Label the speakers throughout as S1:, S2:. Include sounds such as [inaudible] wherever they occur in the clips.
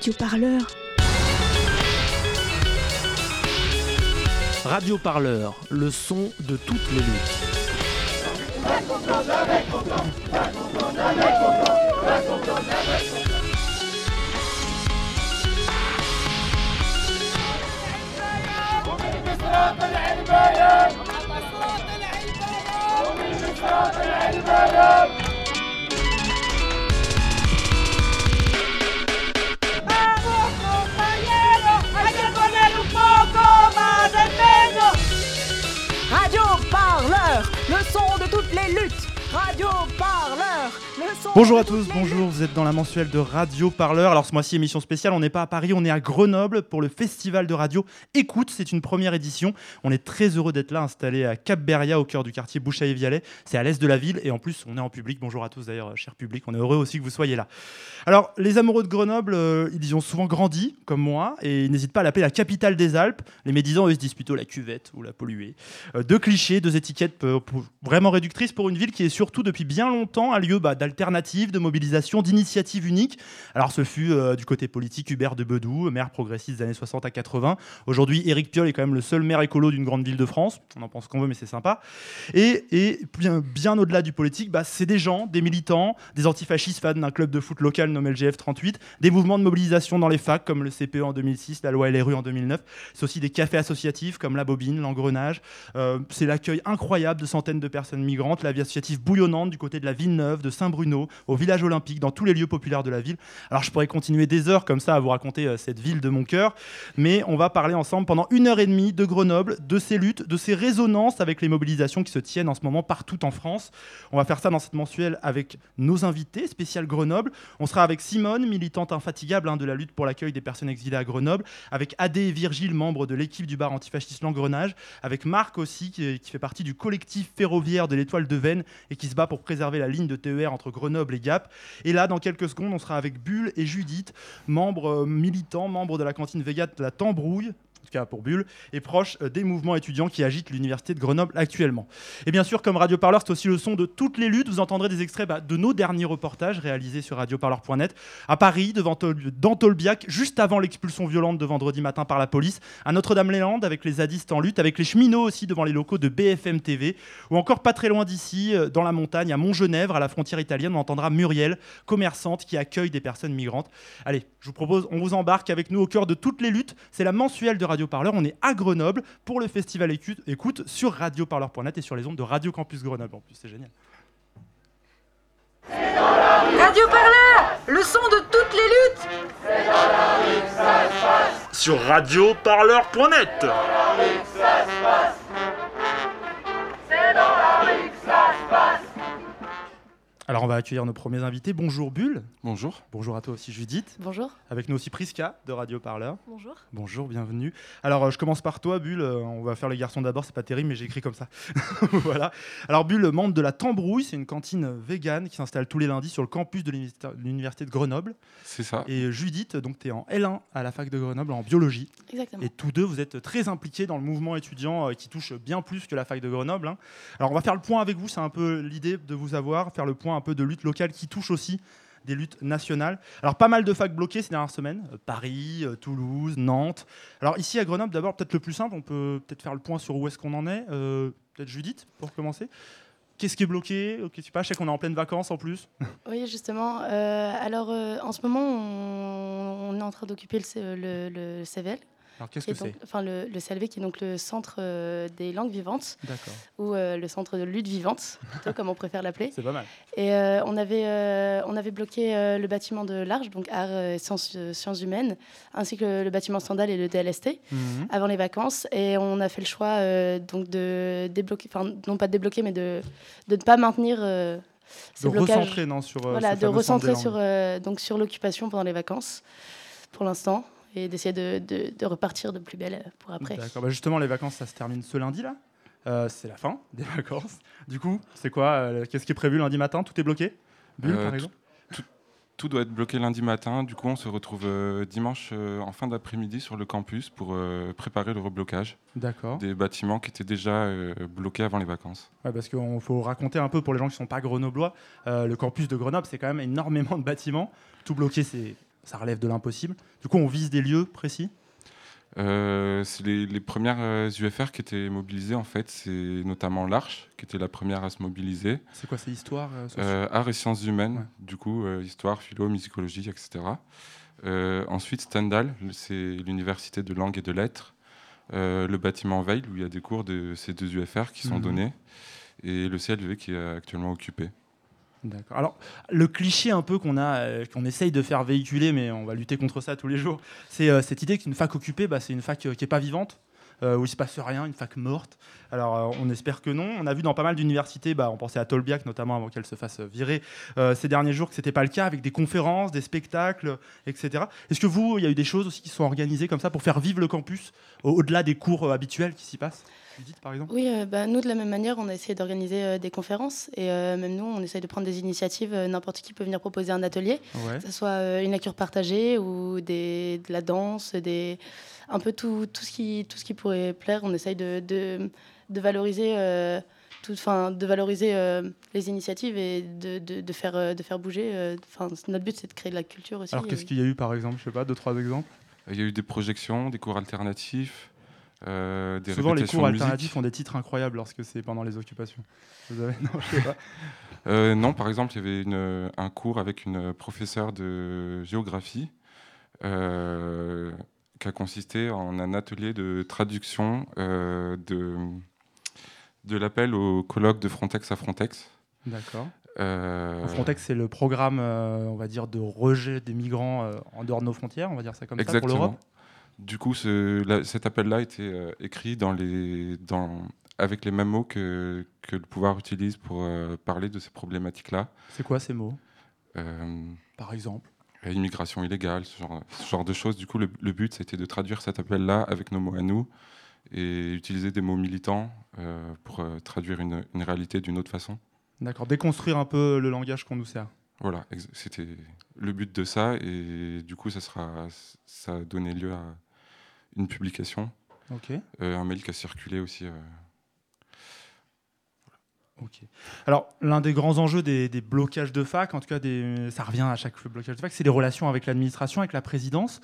S1: Radio Parleur.
S2: Radio Parleur, le son de toutes les luttes.
S3: Luttes. Radio Parleur, le son.
S4: Bonjour à tous, bonjour, vous êtes dans la mensuelle de Radio Parleur. Alors ce mois-ci, émission spéciale, on n'est pas à Paris, on est à Grenoble pour le festival de radio Écoute, c'est une première édition. On est très heureux d'être là, installé à Cap Beria, au cœur du quartier Bouchailles-Vialet. C'est à l'est de la ville et en plus, on est en public. Bonjour à tous d'ailleurs, cher public, on est heureux aussi que vous soyez là. Alors, les amoureux de Grenoble, euh, ils y ont souvent grandi, comme moi, et ils n'hésitent pas à l'appeler la capitale des Alpes. Les médisants, eux, se disent plutôt la cuvette ou la polluée. Euh, deux clichés, deux étiquettes euh, vraiment réductrices pour une ville qui est surtout depuis bien longtemps un lieu bah, de mobilisation, d'initiative unique. Alors ce fut euh, du côté politique Hubert de Bedou, maire progressiste des années 60 à 80. Aujourd'hui, Éric Piolle est quand même le seul maire écolo d'une grande ville de France. On en pense qu'on veut, mais c'est sympa. Et, bien au-delà du politique, bah, c'est des gens, des militants, des antifascistes fans d'un club de foot local nommé le GF38, des mouvements de mobilisation dans les facs comme le CPE en 2006, la loi LRU en 2009. C'est aussi des cafés associatifs comme la Bobine, l'Engrenage. Euh, c'est l'accueil incroyable de centaines de personnes migrantes, la vie associative bouillonnante du côté de la Villeneuve, de Saint-Bruno, au village olympique, dans tous les lieux populaires de la ville. Alors je pourrais continuer des heures comme ça à vous raconter euh, cette ville de mon cœur, mais on va parler ensemble pendant une heure et demie de Grenoble, de ses luttes, de ses résonances avec les mobilisations qui se tiennent en ce moment partout en France. On va faire ça dans cette mensuelle avec nos invités, spécial Grenoble. On sera avec Simone, militante infatigable hein, de la lutte pour l'accueil des personnes exilées à Grenoble, avec Adé et Virgile, membres de l'équipe du bar antifasciste L'Engrenage, avec Marc aussi, qui, fait partie du collectif ferroviaire de l'Étoile de Vennes et qui se bat pour préserver la ligne de TER entre Grenoble et Gap. Et là, dans quelques secondes, on sera avec Bulle et Judith, membres euh, militants, membres de la cantine Vegat de la Tambrouille, cas pour Bulle, et proches euh, des mouvements étudiants qui agitent l'université de Grenoble actuellement. Et bien sûr, comme Radio Parleur, c'est aussi le son de toutes les luttes. Vous entendrez des extraits bah, de nos derniers reportages réalisés sur radioparleur.net à Paris, devant dans Tolbiac, juste avant l'expulsion violente de vendredi matin par la police, à Notre-Dame-les-Landes avec les zadistes en lutte, avec les cheminots aussi devant les locaux de BFM TV, ou encore pas très loin d'ici, euh, dans la montagne, à Montgenèvre, à la frontière italienne, on entendra Muriel, commerçante qui accueille des personnes migrantes. Allez, je vous propose, on vous embarque avec nous au cœur de toutes les luttes. C'est la mensuelle de Radio Parleur. On est à Grenoble pour le festival Écoute, écoute sur radioparleur.net et sur les ondes de Radio Campus Grenoble. En plus, c'est génial.
S3: Radio Parleur, le son de toutes les luttes.
S2: Sur radioparleur.net
S4: Alors, on va accueillir nos premiers invités. Bonjour Bulle.
S5: Bonjour.
S4: Bonjour à toi aussi Judith.
S6: Bonjour.
S4: Avec nous aussi Priska de Radio Parleur.
S6: Bonjour.
S4: Bonjour, bienvenue. Alors, euh, je commence par toi, Bulle. Euh, on va faire les garçons d'abord, c'est pas terrible, mais j'ai écrit comme ça. [laughs] voilà. Alors, Bulle, membre de la Tambrouille, c'est une cantine végane qui s'installe tous les lundis sur le campus de l'université- de Grenoble.
S5: C'est ça.
S4: Et euh, Judith, donc tu es en L1 à la fac de Grenoble en biologie.
S6: Exactement.
S4: Et tous deux, vous êtes très impliqués dans le mouvement étudiant euh, qui touche bien plus que la fac de Grenoble. hein. Alors, on va faire le point avec vous, c'est un peu l'idée de vous avoir, faire le point un peu de lutte locale qui touche aussi des luttes nationales. Alors, pas mal de facs bloquées ces dernières semaines. Euh, Paris, euh, Toulouse, Nantes. Alors, ici à Grenoble, d'abord, peut-être le plus simple, on peut peut-être faire le point sur où est-ce qu'on en est. Euh, peut-être Judith, pour commencer. Qu'est-ce qui est bloqué? Qu'est-ce qui passe Je sais qu'on est en pleine vacances en plus. [laughs]
S6: Oui, justement. alors, en ce moment, on, est en train d'occuper le, le, le CVL,
S4: Alors, qu'est-ce que c'est
S6: enfin le, le CLV, qui est donc le centre euh, des langues vivantes, ou euh, le centre de lutte vivante, plutôt comme on préfère l'appeler. [laughs]
S4: c'est pas mal.
S6: Et euh, on, avait, on avait bloqué le bâtiment de l'Arche, donc Arts et sciences, sciences humaines, ainsi que le, le bâtiment Stendhal et le DLST.
S4: Mhm.
S6: avant les vacances et on a fait le choix donc de débloquer, enfin non pas de débloquer mais de, de ne pas maintenir
S4: De
S6: blocages.
S4: recentrer non, sur
S6: voilà, de recentrer sur, donc sur l'occupation pendant les vacances pour l'instant et d'essayer de, de- de repartir de plus belle pour après.
S4: D'accord. Bah justement, les vacances, ça se termine ce lundi là. Euh, c'est la fin des [laughs] vacances. Du coup, c'est quoi euh, Qu'est-ce qui est prévu lundi matin? Tout est bloqué? Bulle,
S5: Euh,
S4: par
S5: tout-
S4: exemple?
S5: Tout doit être bloqué lundi matin. Du coup, on se retrouve euh, dimanche euh, en fin d'après-midi sur le campus pour euh, préparer le reblocage des bâtiments qui étaient déjà euh, bloqués avant les vacances.
S4: Ouais, parce qu'il faut raconter un peu pour les gens qui ne sont pas grenoblois. euh, le campus de Grenoble, c'est quand même énormément de bâtiments. Tout bloqué, c'est ça relève de l'impossible. Du coup, on vise des lieux précis
S5: euh, c'est les, premières UFR euh, qui étaient mobilisées, en fait, c'est notamment l'Arche, qui était la première à se mobiliser.
S4: C'est quoi, c'est histoire
S5: euh, Art et sciences humaines, du coup, histoire, philo, musicologie, etc. ensuite, Stendhal, c'est l'université de langue et de lettres. le bâtiment Veil, où il y a des cours de ces deux UFR qui sont mhm. donnés. Et le CLV qui est actuellement occupé.
S4: Alors, le cliché un peu qu'on a, euh, qu'on essaye de faire véhiculer, mais on va lutter contre ça tous les jours, c'est euh, cette idée qu'une fac occupée, bah, c'est une fac euh, qui n'est pas vivante, où il se passe rien, une fac morte. Alors, on espère que non. On a vu dans pas mal d'universités, bah, on pensait à Tolbiac notamment avant qu'elle se fasse virer ces derniers jours, que c'était pas le cas, avec des conférences, des spectacles, etc. Est-ce que vous, il y a eu des choses aussi qui sont organisées comme ça pour faire vivre le campus au-delà des cours habituels qui s'y passent? Par exemple?
S6: Oui, euh, bah, nous, de la même manière, on a essayé d'organiser euh, des conférences. Et euh, même nous, on essaye de prendre des initiatives. N'importe qui peut venir proposer un atelier, que ce soit une lecture partagée ou des, de la danse, des, un peu tout, tout, ce qui, tout ce qui pourrait plaire. On essaye de, de, de valoriser. Tout, de valoriser les initiatives et de, de, faire, de faire bouger. Enfin, notre but, c'est de créer de la culture aussi.
S4: Alors, qu'est-ce qu'il y a eu, par exemple Je sais pas, deux, trois exemples?
S5: Il y a eu des projections, des cours alternatifs,
S4: euh, Souvent, les cours alternatifs ont des titres incroyables lorsque c'est pendant les occupations. Vous avez... [laughs] Non, je sais pas.
S5: Euh, non, par exemple, il y avait une, un cours avec une professeure de géographie euh, qui a consisté en un atelier de traduction de, de l'appel au colloque de Frontex à Frontex.
S4: D'accord. Frontex, c'est le programme, on va dire, de rejet des migrants en dehors de nos frontières, on va dire ça comme ça pour l'Europe?
S5: Du coup, cet appel-là était euh, écrit dans les, dans, avec les mêmes mots que, que le pouvoir utilise pour euh, parler de ces problématiques-là.
S4: C'est quoi ces mots? Euh, Par exemple?
S5: Immigration illégale, ce genre, ce genre, de choses. Du coup, le, but, c'était de traduire cet appel-là avec nos mots à nous et utiliser des mots militants pour traduire une, une réalité d'une autre façon.
S4: D'accord, déconstruire un peu le langage qu'on nous sert.
S5: Voilà, c'était le but de ça et du coup, ça, sera, ça a donné lieu à une publication. Euh, un mail qui a circulé aussi.
S4: Ok. Alors, l'un des grands enjeux des, blocages de fac, en tout cas, des, ça revient à chaque blocage de fac, c'est les relations avec l'administration, avec la présidence.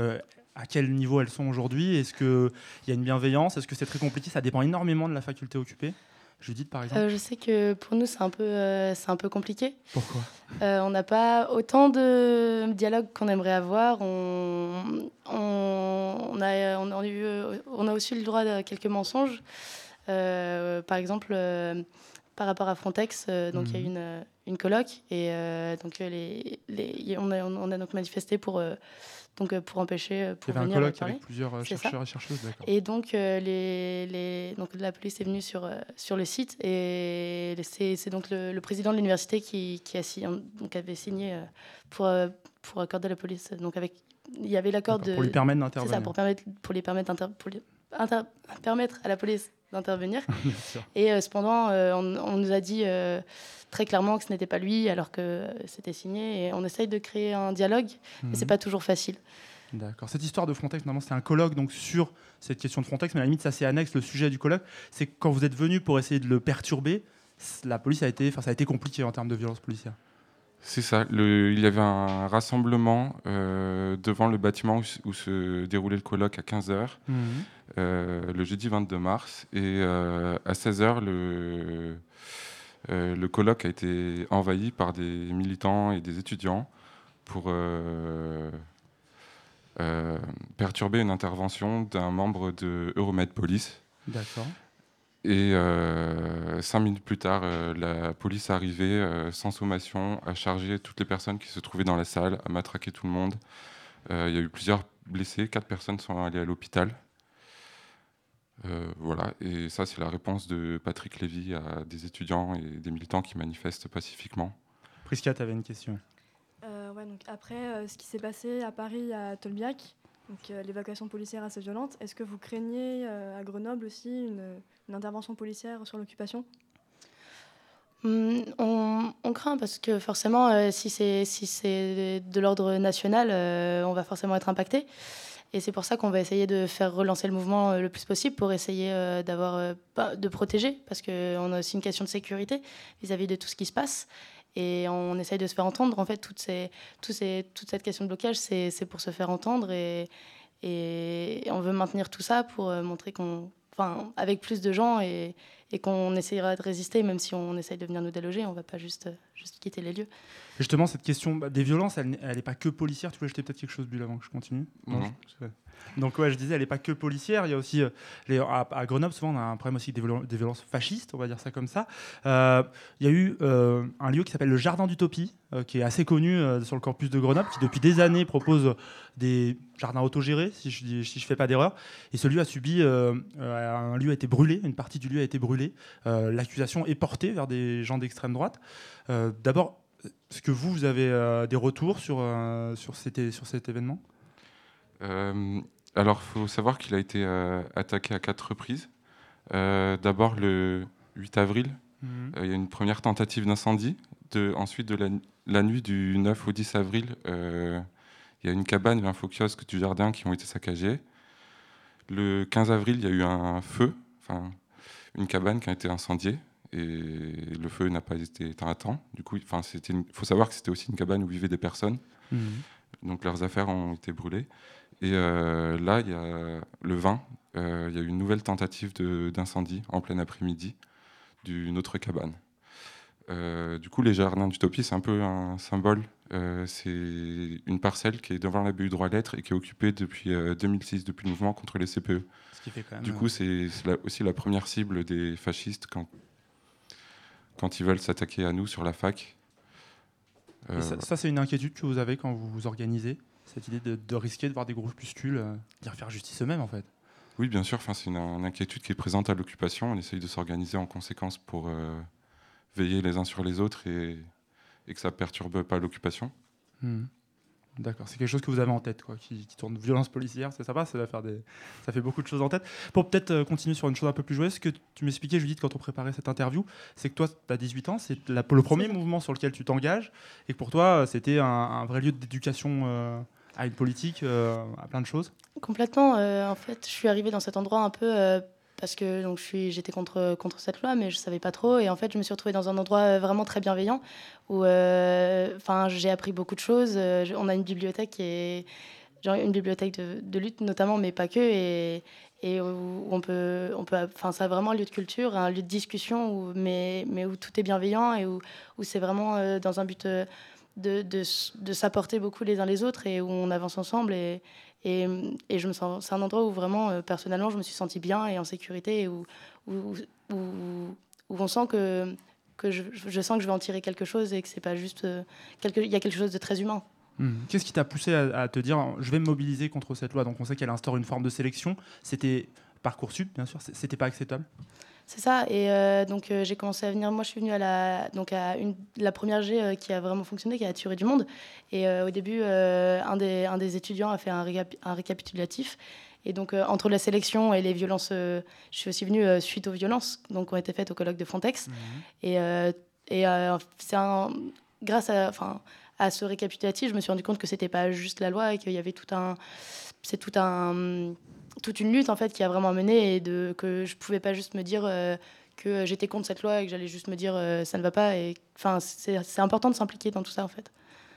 S4: Euh, à quel niveau elles sont aujourd'hui? Est-ce qu'il y a une bienveillance? Est-ce que c'est très compliqué? Ça dépend énormément de la faculté occupée. Judith, par exemple
S6: euh, Je sais que pour nous, c'est un, peu, euh, un peu compliqué.
S4: Pourquoi?
S6: Euh, On n'a pas autant de dialogue qu'on aimerait avoir. On, on, a, on, a eu, on a aussi le droit à quelques mensonges. par exemple, par rapport à Frontex, donc il y a eu mhm. une, une colloque et donc les, les, on, a, on a donc manifesté pour donc euh, pour empêcher euh, pour
S4: Il y avait un colloque avec plusieurs euh, chercheurs et chercheuses,
S6: Et donc, les, les, donc la police est venue sur, sur le site et c'est donc le, président de l'université qui, qui a signé, donc avait signé pour, pour accorder la police. Donc avec, il y avait l'accord de...
S4: Pour lui permettre d'intervenir.
S6: C'est ça, pour, permettre, pour les permettre, pour permettre à la police d'intervenir. [laughs] et cependant, on, on, nous a dit très clairement que ce n'était pas lui, alors que c'était signé. Et on essaye de créer un dialogue, mais c'est mhm. pas toujours facile.
S4: D'accord. Cette histoire de Frontex, normalement, c'était un colloque donc sur cette question de Frontex, mais à la limite, ça c'est annexe. Le sujet du colloque, c'est quand vous êtes venu pour essayer de le perturber, la police a été, enfin, ça a été compliqué en termes de violence policière.
S5: C'est ça. Le, il y avait un rassemblement euh, devant le bâtiment où, se déroulait le colloque à 15h, mhm. euh, le jeudi 22 mars. Et euh, à 16h, le, le colloque a été envahi par des militants et des étudiants pour perturber une intervention d'un membre de Euromed Police.
S4: D'accord.
S5: Et cinq minutes plus tard, la police est arrivée sans sommation, a chargé toutes les personnes qui se trouvaient dans la salle, a matraqué tout le monde. Il y a eu plusieurs blessés, quatre personnes sont allées à l'hôpital. Euh, voilà, et ça c'est la réponse de Patrick Lévy à des étudiants et des militants qui manifestent pacifiquement.
S4: Prisca, tu avais une question.
S1: Euh, ouais, donc après euh, ce qui s'est passé à Paris, à Tolbiac, donc l'évacuation policière assez violente, est-ce que vous craignez à Grenoble aussi une, intervention policière sur l'occupation?
S6: Hum, on, craint parce que forcément, si c'est si de l'ordre national, on va forcément être impacté. Et c'est pour ça qu'on va essayer de faire relancer le mouvement euh, le plus possible pour essayer euh, d'avoir, euh, de protéger, parce qu'on a aussi une question de sécurité vis-à-vis de tout ce qui se passe. Et on essaye de se faire entendre. En fait, toutes ces, ces, toute cette question de blocage, c'est pour se faire entendre et, et on veut maintenir tout ça pour montrer qu'on, enfin, avec plus de gens et, et qu'on essayera de résister, même si on essaye de venir nous déloger, on ne va pas juste, juste quitter les lieux.
S4: Justement, cette question bah, des violences, elle n'est pas que policière. Tu voulais jeter peut-être quelque chose, Bulle, avant que je continue
S5: Non.
S4: Donc, ouais, je disais, elle n'est pas que policière. Il y a aussi, euh, à, Grenoble, souvent, on a un problème aussi des, violences fascistes, on va dire ça comme ça. Euh, il y a eu euh, un lieu qui s'appelle le Jardin d'Utopie, qui est assez connu sur le campus de Grenoble, qui depuis des années propose des jardins autogérés, si je ne si fais pas d'erreur. Et ce lieu a subi, un lieu a été brûlé, une partie du lieu a été brûlée. L'accusation est portée vers des gens d'extrême droite. D'abord, est-ce que vous, vous avez des retours sur, sur cet événement?
S5: Alors, il faut savoir qu'il a été euh, attaqué à quatre reprises. Euh, d'abord, le 8 avril, mhm. euh, il y a une première tentative d'incendie. ensuite, de la, nuit du 9 au 10 avril, il y a une cabane et un faux kiosque du jardin qui ont été saccagés. Le 15 avril, il y a eu un feu, enfin, une cabane qui a été incendiée et le feu n'a pas été éteint à temps. Du coup, il faut savoir que c'était aussi une cabane où vivaient des personnes. Mhm. Donc leurs affaires ont été brûlées. Et euh, là, il y a le 20, euh, il y a eu une nouvelle tentative d'incendie en plein après-midi d'une autre cabane. Euh, du coup, les jardins d'Utopie, c'est un peu un symbole. c'est une parcelle qui est devant la BU droit à lettres et qui est occupée depuis 2006, depuis le mouvement contre les CPE. du coup, c'est aussi la première cible des fascistes quand, quand ils veulent s'attaquer à nous sur la fac.
S4: ça c'est une inquiétude que vous avez quand vous vous organisez? Cette idée de, risquer de voir des groupuscules euh, dire faire justice eux-mêmes en fait.
S5: Oui, bien sûr. Enfin, c'est une, inquiétude qui est présente à l'occupation. On essaye de s'organiser en conséquence pour euh, veiller les uns sur les autres et, et que ça perturbe pas l'occupation.
S4: Hmm. D'accord, c'est quelque chose que vous avez en tête, quoi, qui, tourne violence policière, c'est sympa, ça, va faire des... ça fait beaucoup de choses en tête. Pour peut-être euh, continuer sur une chose un peu plus joueuse, ce que tu m'expliquais, Judith, quand on préparait cette interview, c'est que toi, tu as 18 ans, c'est le premier mouvement sur lequel tu t'engages, et que pour toi, c'était un, vrai lieu d'éducation à une politique, euh, à plein de choses
S6: Complètement. Euh, en fait, je suis arrivée dans cet endroit un peu euh, parce que donc, j'étais contre, contre cette loi, mais je savais pas trop. Et en fait, je me suis retrouvée dans un endroit vraiment très bienveillant où enfin j'ai appris beaucoup de choses. on a une bibliothèque qui est genre une bibliothèque de, lutte notamment, mais pas que. Et, et où on peut, on peut, enfin, c'est vraiment un lieu de culture, un lieu de discussion, où, mais, mais où tout est bienveillant et où, où c'est vraiment dans un but de, de, s'apporter beaucoup les uns les autres et où on avance ensemble. Et, et, et je me sens, c'est un endroit où vraiment, euh, personnellement, je me suis sentie bien et en sécurité et où, où, où, où on sent que, que je, je, sens que je vais en tirer quelque chose et que c'est pas juste. Euh, il y a quelque chose de très humain.
S4: Mmh. Qu'est-ce qui t'a poussé à, à, te dire je vais me mobiliser contre cette loi? Donc on sait qu'elle instaure une forme de sélection. C'était Parcoursup, bien sûr, c'était pas acceptable?
S6: C'est ça. Et euh, donc, euh, j'ai commencé à venir. Moi, je suis venue à la, donc à une, la première G euh, qui a vraiment fonctionné, qui a tué du monde. Et au début, un, des, un des étudiants a fait un, un récapitulatif. Et donc, entre la sélection et les violences, je suis aussi venue suite aux violences donc, qui ont été faites au colloque de Frontex. Mmh. Et, et c'est grâce à, enfin, à ce récapitulatif, je me suis rendu compte que c'était pas juste la loi et qu'il y avait tout un. C'est tout un toute une lutte en fait qui a vraiment mené et de, que je pouvais pas juste me dire euh, que j'étais contre cette loi et que j'allais juste me dire euh, ça ne va pas. Et enfin, c'est important de s'impliquer dans tout ça en fait.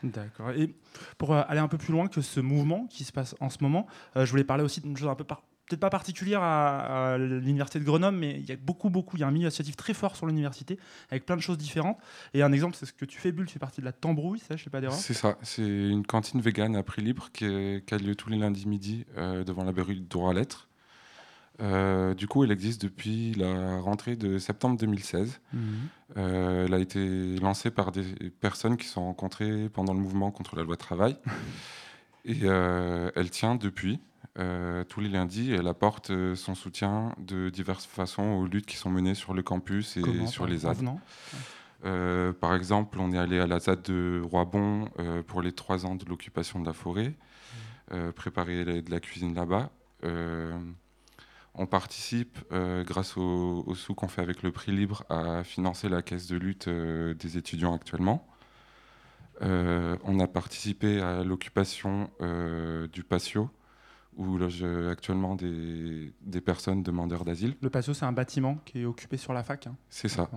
S4: D'accord. Et pour euh, aller un peu plus loin que ce mouvement qui se passe en ce moment, je voulais parler aussi d'une chose un peu par peut-être pas particulière à, l'université de Grenoble, mais il y a beaucoup, beaucoup, il y a un milieu associatif très fort sur l'université, avec plein de choses différentes. Et un exemple, c'est ce que tu fais, Bulle, tu fais partie de la Tambrouille, ça, je sais pas d'erreur
S5: C'est ça, c'est une cantine végane à prix libre qui, a lieu tous les lundis midi euh, devant la berrue droit à lettres. Euh, du coup, elle existe depuis la rentrée de septembre 2016. Mhm. Euh, elle a été lancée par des personnes qui se sont rencontrées pendant le mouvement contre la loi travail. [laughs] Et elle tient depuis. Euh, tous les lundis elle apporte euh, son soutien de diverses façons aux luttes qui sont menées sur le campus et sur les ZAD. Euh, par exemple, on est allé à la ZAD de Roibon pour les trois ans de l'occupation de la forêt, mmh. préparer de la cuisine là-bas. on participe, grâce aux au sous qu'on fait avec le prix libre, à financer la caisse de lutte des étudiants actuellement. on a participé à l'occupation du patio, où loge actuellement des, des, personnes demandeurs d'asile.
S4: Le patio, c'est un bâtiment qui est occupé sur la fac. Hein.
S5: C'est ça.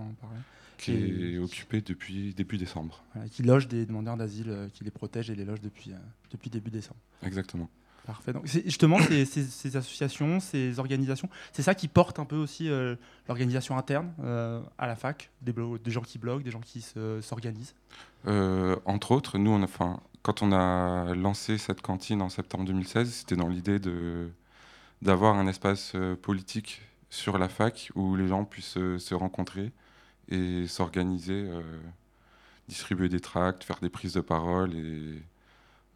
S5: qui est occupé depuis début décembre.
S4: qui loge des demandeurs d'asile, qui les protège et les loge depuis, depuis début décembre.
S5: Exactement.
S4: Parfait. Donc, justement, ces, ces, associations, ces organisations, c'est ça qui porte un peu aussi l'organisation interne à la fac, des, des, gens qui bloguent, des gens qui s'organisent
S5: Entre autres, nous, on a, quand on a lancé cette cantine en septembre 2016, c'était dans l'idée d'avoir un espace euh, politique sur la fac où les gens puissent euh, se rencontrer et s'organiser, euh, distribuer des tracts, faire des prises de parole et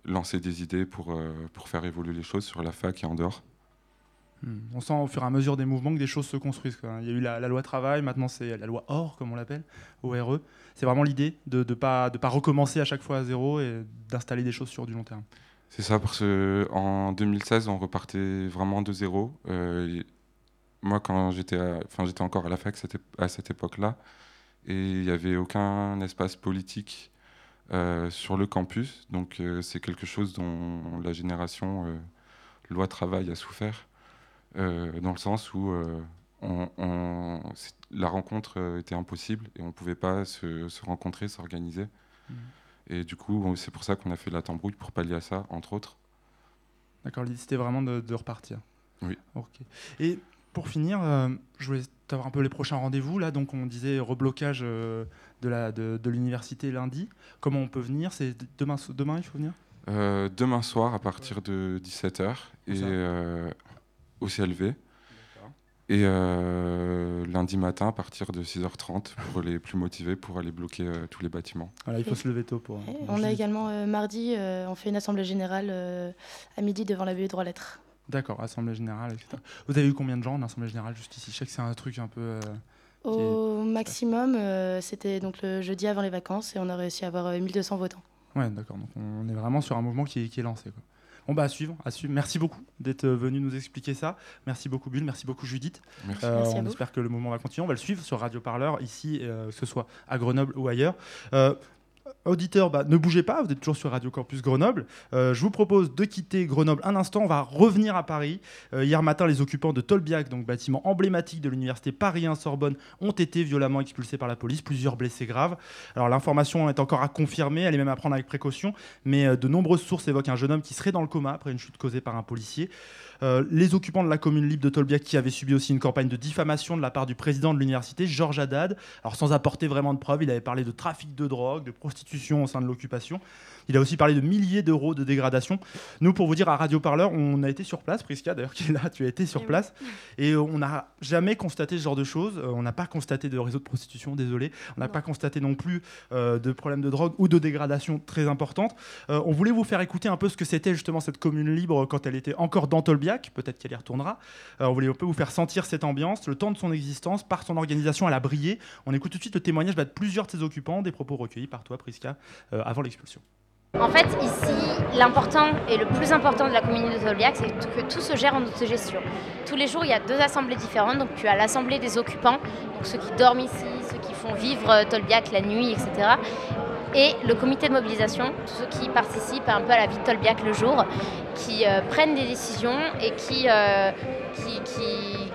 S5: lancer des idées pour, pour faire évoluer les choses sur la fac et en dehors.
S4: Hmm. On sent au fur et à mesure des mouvements que des choses se construisent. Il y a eu la, loi travail, maintenant c'est la loi OR, comme on l'appelle, ORE. C'est vraiment l'idée de ne pas, recommencer à chaque fois à zéro et d'installer des choses sur du long terme.
S5: C'est ça, parce qu'en 2016, on repartait vraiment de zéro. Euh, moi, quand j'étais encore à la fac à cette époque-là, et il n'y avait aucun espace politique euh, sur le campus. Donc, euh, c'est quelque chose dont la génération loi travail a souffert. Euh, dans le sens où euh, on, la rencontre euh, était impossible et on ne pouvait pas se, rencontrer, s'organiser. Mmh. Et du coup, c'est pour ça qu'on a fait la tambrouille pour pallier à ça, entre autres.
S4: D'accord, l'idée c'était vraiment de, repartir.
S5: Oui.
S4: Ok. Et pour finir, je voulais savoir un peu les prochains rendez-vous. Là, donc on disait reblocage de, l'université lundi. Comment on peut venir? C'est demain, demain il faut venir?
S5: Demain soir à partir de 17h. Et au CLV. Et euh, lundi matin, à partir de 6h30, pour les plus motivés, pour aller bloquer euh, tous les bâtiments.
S4: Voilà, il faut se lever tôt pour.
S6: on a également euh, mardi, on fait une assemblée générale à midi devant la BU droit lettres.
S4: D'accord, assemblée générale, etc. Vous avez eu combien de gens en assemblée générale jusqu'ici Je sais que c'est un truc un peu.
S6: Au maximum, c'était donc le jeudi avant les vacances et on a réussi à avoir 1200 votants.
S4: Ouais, d'accord. Donc on est vraiment sur un mouvement qui est, qui est lancé. Quoi. Bah, à suivre, à suivre. Merci beaucoup d'être euh, venu nous expliquer ça. Merci beaucoup, Bulle. Merci beaucoup, Judith.
S5: Merci. Euh,
S4: on espère que le moment va continuer. On va le suivre sur Radio Parleur, ici, euh, que ce soit à Grenoble ou ailleurs auditeurs, bah, ne bougez pas, vous êtes toujours sur Radio Campus Grenoble. Euh, je vous propose de quitter Grenoble un instant. On va revenir à Paris. Euh, hier matin, les occupants de Tolbiac, donc bâtiment emblématique de l'université Paris 1 Sorbonne, ont été violemment expulsés par la police. Plusieurs blessés graves. Alors l'information est encore à confirmer, elle est même à prendre avec précaution, mais euh, de nombreuses sources évoquent un jeune homme qui serait dans le coma après une chute causée par un policier. Euh, les occupants de la commune libre de Tolbiac qui avaient subi aussi une campagne de diffamation de la part du président de l'université, Georges Haddad. Alors sans apporter vraiment de preuves, il avait parlé de trafic de drogue, de prostitution au sein de l'occupation. Il a aussi parlé de milliers d'euros de dégradation. Nous, pour vous dire, à Radio Parleur, on a été sur place. Prisca, d'ailleurs, qui est là, tu as été sur eh place. Et on n'a jamais constaté ce genre de choses. Euh, on n'a pas constaté de réseau de prostitution, désolé. On n'a pas constaté non plus euh, de problèmes de drogue ou de dégradation très importante. on voulait vous faire écouter un peu ce que c'était justement cette commune libre quand elle était encore dans Tolbiac peut-être qu'elle y retournera. Euh, on voulait un peu vous faire sentir cette ambiance, le temps de son existence, par son organisation, elle a brillé. On écoute tout de suite le témoignage bah, de plusieurs de ses occupants, des propos recueillis par toi, Prisca, euh, avant l'expulsion.
S7: En fait, ici, l'important et le plus important de la communauté de Tolbiac, c'est que tout se gère en autogestion. Tous les jours, il y a deux assemblées différentes. Donc, tu as l'assemblée des occupants, donc ceux qui dorment ici, ceux qui font vivre euh, Tolbiac la nuit, etc et le comité de mobilisation, tous ceux qui participent un peu à la vie de Tolbiac le jour, qui euh, prennent des décisions et qui, euh,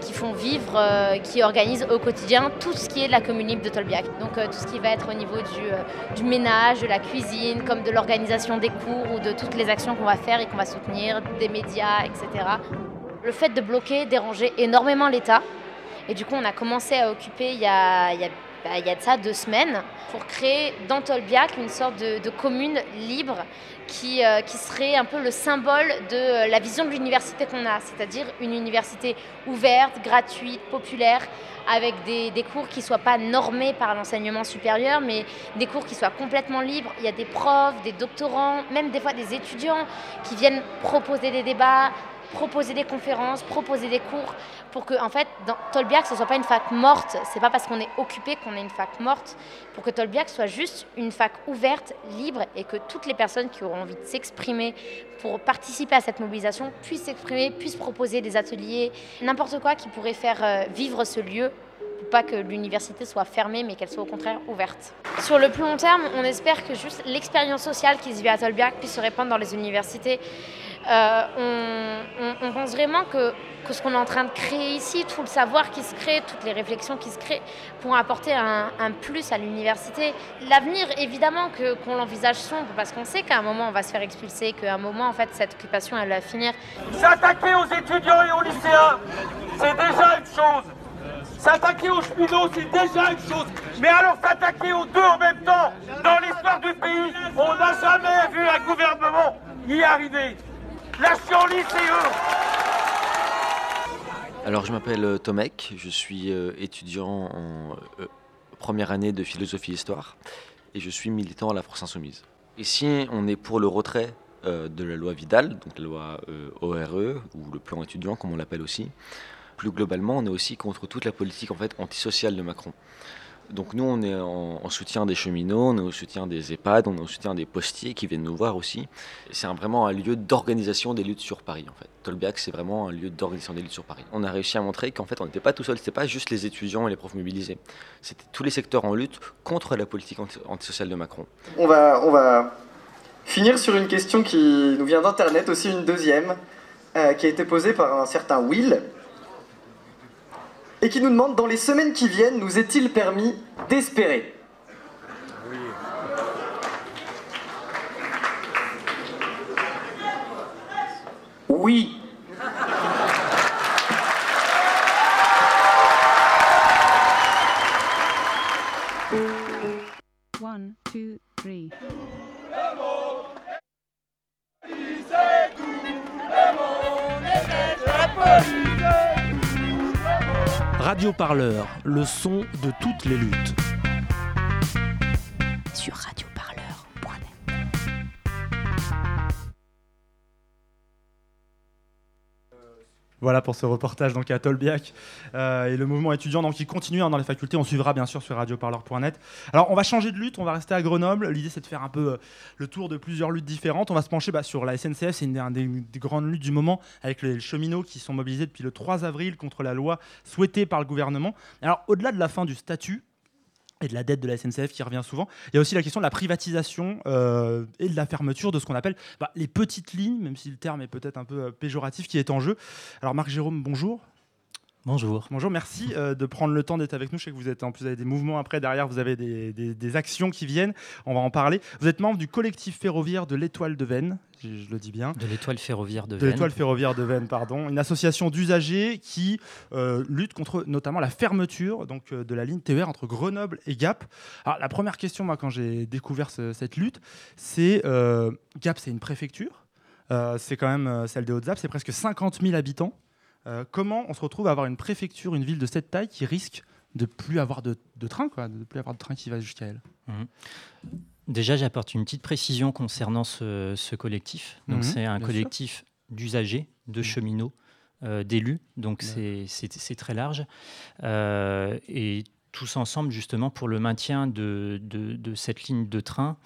S7: qui, font vivre, euh, qui organisent au quotidien tout ce qui est de la commune libre de Tolbiac. Donc tout ce qui va être au niveau du, du ménage, de la cuisine, comme de l'organisation des cours ou de toutes les actions qu'on va faire et qu'on va soutenir, des médias, etc. Le fait de bloquer dérangeait énormément l'État. Et du coup, on a commencé à occuper il y a bah, il y a de ça deux semaines, pour créer dans Tolbiac une sorte de, commune libre qui, euh, qui, serait un peu le symbole de euh, la vision de l'université qu'on a, c'est-à-dire une université ouverte, gratuite, populaire, avec des, des cours qui ne soient pas normés par l'enseignement supérieur, mais des cours qui soient complètement libres. Il y a des profs, des doctorants, même des fois des étudiants qui viennent proposer des débats, proposer des conférences, proposer des cours pour que en fait dans Tolbiac ce soit pas une fac morte, c'est pas parce qu'on est occupé qu'on est une fac morte, pour que Tolbiac soit juste une fac ouverte, libre et que toutes les personnes qui auront envie de s'exprimer pour participer à cette mobilisation puissent s'exprimer, puissent proposer des ateliers, n'importe quoi qui pourrait faire euh, vivre ce lieu pour pas que l'université soit fermée, mais qu'elle soit au contraire ouverte. Sur le plus long terme, on espère que juste l'expérience sociale qui se vit à Tolbiac puisse se répandre dans les universités. On, pense vraiment que, ce qu'on est en train de créer ici, tout le savoir qui se crée, toutes les réflexions qui se créent, pourront apporter un, plus à l'université. L'avenir, évidemment, qu'on l'envisage sombre, parce qu'on sait qu'à un moment, on va se faire expulser, qu'à un moment, en fait, cette occupation, elle va finir.
S8: S'attaquer aux étudiants et aux lycéens, c'est déjà une chose. S'attaquer aux cheminots, c'est déjà une chose. Mais alors s'attaquer aux deux en même temps, dans l'histoire du pays, on n'a jamais vu un gouvernement y arriver. La chienlit, eux
S9: Alors je m'appelle euh, Tomek, je suis euh, étudiant en euh, première année de philosophie-histoire et je suis militant à la France Insoumise. Ici, on est pour le retrait de la loi Vidal, donc la loi ORE, ou le plan étudiant comme on l'appelle aussi, plus globalement, on est aussi contre toute la politique en fait antisociale de Macron. Donc nous, on est en, soutien des cheminots, on est au soutien des EHPAD, on est au soutien des postiers qui viennent nous voir aussi. C'est vraiment un lieu d'organisation des luttes sur Paris en fait. Tolbiac, c'est vraiment un lieu d'organisation des luttes sur Paris. On a réussi à montrer qu'en fait, on n'était pas tout seul, c'était pas juste les étudiants et les profs mobilisés. C'était tous les secteurs en lutte contre la politique antisociale de Macron.
S10: On va, on va finir sur une question qui nous vient d'Internet, aussi une deuxième, euh, qui a été posée par un certain Will et qui nous demande dans les semaines qui viennent, nous est-il permis d'espérer? Oui. One, two, three.
S2: Radio Parleur, le son de toutes les luttes.
S4: Voilà pour ce reportage donc à Tolbiac euh, et le mouvement étudiant donc qui continue hein, dans les facultés. On suivra bien sûr sur radioparleur.net. Alors on va changer de lutte, on va rester à Grenoble. L'idée c'est de faire un peu euh, le tour de plusieurs luttes différentes. On va se pencher bah, sur la SNCF, c'est une, des, grandes luttes du moment avec les cheminots qui sont mobilisés depuis le 3 avril contre la loi souhaitée par le gouvernement. Alors au-delà de la fin du statut, et de la dette de la SNCF qui revient souvent. Il y a aussi la question de la privatisation euh, et de la fermeture de ce qu'on appelle bah, les petites lignes, même si le terme est peut-être un peu euh, péjoratif, qui est en jeu. Alors Marc Jérôme, bonjour.
S11: Bonjour.
S4: Bonjour, merci euh, de prendre le temps d'être avec nous. Je sais que vous êtes en plus avez des mouvements après derrière, vous avez des, actions qui viennent. On va en parler. Vous êtes membre du collectif ferroviaire de l'Étoile de Vennes, je, le dis bien.
S11: De l'Étoile ferroviaire de,
S4: de l'Étoile ferroviaire de Vennes, pardon, une association d'usagers qui euh, lutte contre notamment la fermeture donc euh, de la ligne TER entre Grenoble et Gap. Alors la première question, moi, quand j'ai découvert cette lutte, c'est Gap, c'est une préfecture. c'est quand même celle des Hautes-Alpes, c'est presque 50 000 habitants. Euh, comment on se retrouve à avoir une préfecture, une ville de cette taille qui risque de plus avoir de, train, quoi, de plus avoir de train qui va jusqu'à elle?
S11: Mhm. Déjà, j'apporte une petite précision concernant ce, collectif. Donc, mhm, c'est un collectif d'usagers, de mhm. cheminots, euh, d'élus. Donc, c'est très large. Euh, et tous ensemble justement pour le maintien de, de, cette ligne de train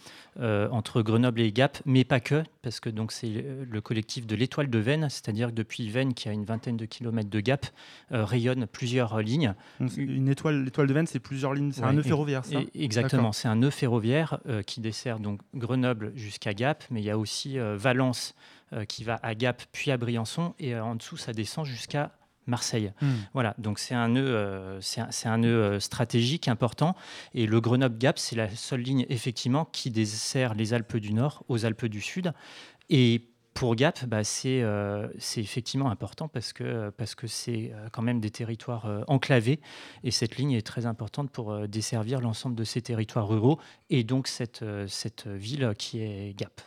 S11: euh, entre Grenoble et Gap, mais pas que, parce que donc c'est le collectif de l'étoile de Vennes, c'est-à-dire que depuis Vennes, qui a une vingtaine de kilomètres de Gap, euh, rayonne plusieurs lignes.
S4: une étoile, l'étoile de Vennes, c'est plusieurs lignes, c'est un nœud ferroviaire, ça?
S11: Exactement, c'est un nœud ferroviaire euh, qui dessert donc Grenoble jusqu'à Gap, mais il y a aussi Valence qui va à Gap puis à Briançon, et en dessous ça descend jusqu'à Marseille. Hmm. Voilà, donc c'est un nœud, euh, c'est un, nœud euh, stratégique important. Et le Grenoble-Gap, c'est la seule ligne effectivement qui dessert les Alpes du Nord aux Alpes du Sud. Et pour Gap, bah, euh, c'est effectivement important parce que parce que c'est quand même des territoires enclavés et cette ligne est très importante pour desservir l'ensemble de ces territoires ruraux et donc cette, cette ville qui est Gap.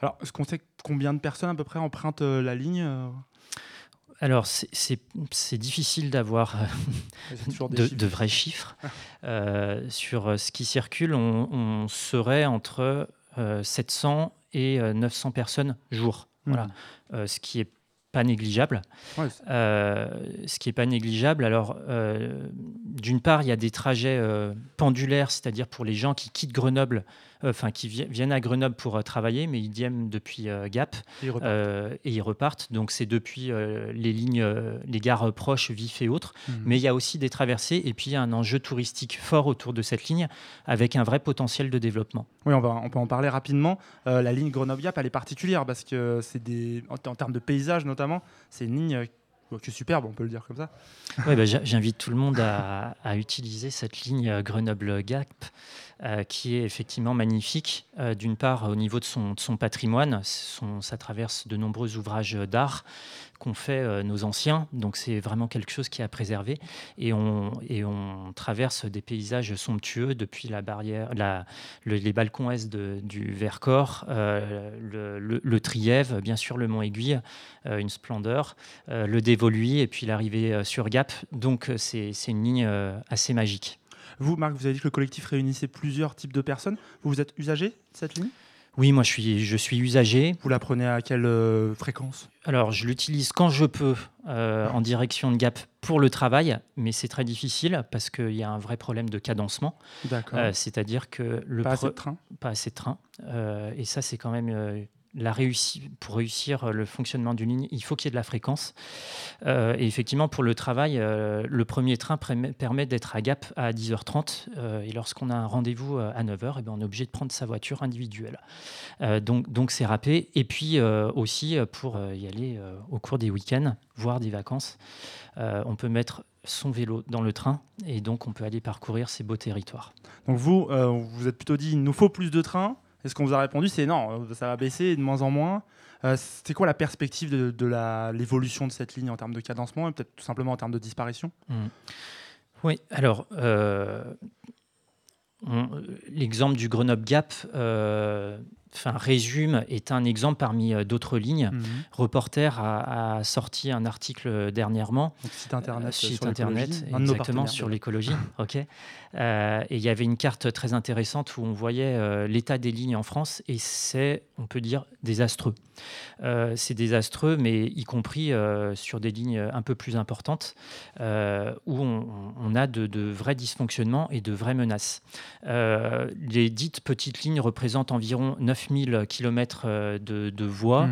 S4: Alors, est-ce qu'on sait combien de personnes à peu près empruntent la ligne
S11: alors, c'est difficile d'avoir euh, de, vrais chiffres. Euh, sur euh, ce qui circule, on, serait entre 700 et 900 personnes jour. Voilà. Hmm. ce qui est pas négligeable. ce qui est pas négligeable. Alors, d'une part, il y a des trajets pendulaires, c'est-à-dire pour les gens qui quittent Grenoble enfin qui viennent à Grenoble pour travailler, mais ils viennent depuis Gap
S4: et ils repartent.
S11: et ils repartent. Donc c'est depuis les lignes, les gares proches, Vif et autres. Mhm. Mais il y a aussi des traversées et puis il y a un enjeu touristique fort autour de cette ligne avec un vrai potentiel de développement.
S4: Oui, on, va, on peut en parler rapidement. la ligne Grenoble-Gap, elle est particulière parce que c'est des, en, en termes de paysage notamment, c'est une ligne qui est superbe, on peut le dire comme ça.
S11: Ouais, bah, J'invite tout le monde à, utiliser cette ligne euh, Grenoble-Gap, euh, qui est effectivement magnifique. Euh, d'une part, au niveau de son, patrimoine, ça traverse de nombreux ouvrages d'art qu'ont fait euh, nos anciens. Donc c'est vraiment quelque chose qui a préservé. Et on, et on traverse des paysages somptueux depuis la barrière, les balcons est du Vercors, le, le, Trièvre, bien sûr le Mont Aiguille, une splendeur, le Dévoluy et puis l'arrivée sur Gap. Donc c'est une ligne assez magique.
S4: Vous, Marc, vous avez dit que le collectif réunissait plusieurs types de personnes. Vous, vous êtes usager de cette ligne?
S11: Oui, moi je suis, je suis usager.
S4: Vous la prenez à quelle euh, fréquence?
S11: Alors je l'utilise quand je peux euh, en direction de Gap pour le travail, mais c'est très difficile parce qu'il y a un vrai problème de cadencement.
S4: D'accord.
S11: Euh, c'est-à-dire que le
S4: pas assez de train.
S11: Pas assez de train. et ça c'est quand même la pour réussir euh, le fonctionnement d'une ligne, il faut qu'il y ait de la fréquence. Euh, et effectivement, pour le travail, euh, le premier train permet d'être à Gap à 10h30. et lorsqu'on a un rendez-vous à 9h, eh ben, on est obligé de prendre sa voiture individuelle. donc, donc c'est râpé. Et puis aussi, pour y aller au cours des week-ends, voire des vacances, on peut mettre son vélo dans le train et donc on peut aller parcourir ces beaux territoires.
S4: Donc vous, vous êtes plutôt dit, il nous faut plus de trains. Et ce qu'on vous a répondu, c'est non, ça va baisser de moins en moins. Euh, c'est quoi la perspective de, l'évolution de cette ligne en termes de cadencement et peut-être tout simplement en termes de disparition?
S11: Mmh. Oui, alors euh, l'exemple du Grenoble Gap euh, enfin, résume, est un exemple parmi euh, d'autres lignes. Mhm. Reporter a, sorti un article dernièrement.
S4: Donc, site internet, euh,
S11: site sur internet exactement sur l'écologie. [laughs] ok. Euh, et il y avait une carte très intéressante où on voyait l'état des lignes en France et c'est, on peut dire, désastreux. c'est désastreux, mais y compris sur des lignes un peu plus importantes où on, a de, de, vrais dysfonctionnements et de vraies menaces. les dites petites lignes représentent environ 9 9000 km euh, de, voies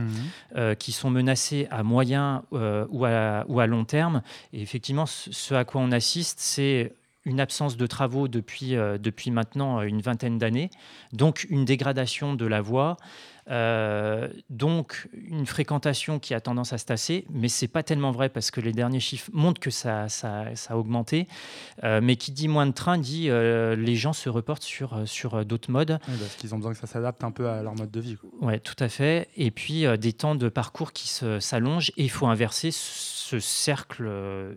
S11: euh, qui sont menacées à moyen euh, ou, à, ou à long terme. Et effectivement, ce à quoi on assiste, c'est une absence de travaux depuis, depuis maintenant une vingtaine d'années, donc une dégradation de la voie, euh, donc une fréquentation qui a tendance à se tasser, mais c'est pas tellement vrai parce que les derniers chiffres montrent que ça, ça, a augmenté. Euh, mais qui dit moins de trains dit euh, les gens se reportent sur, sur d'autres modes.
S4: parce qu'ils ont besoin que ça s'adapte un peu à leur mode de vie.
S11: Oui, tout à fait. Et puis des temps de parcours qui s'allongent et il faut inverser ce cercle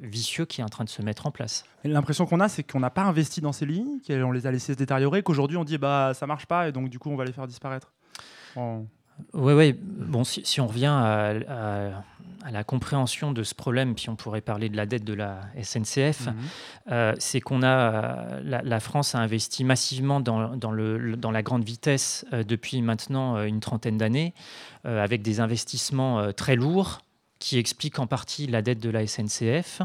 S11: vicieux qui est en train de se mettre en place.
S4: L'impression qu'on a, c'est qu'on n'a pas investi dans ces lignes, qu'on les a laissées se détériorer, qu'aujourd'hui on dit bah ça marche pas et donc du coup on va les faire disparaître.
S11: Oui, oui. Bon, si, on revient à, la compréhension de ce problème, puis on pourrait parler de la dette de la SNCF, mhm. euh, c'est qu'on a la, France a investi massivement dans, dans, le, dans la grande vitesse euh, depuis maintenant euh, une trentaine d'années, avec des investissements très lourds qui explique en partie la dette de la SNCF.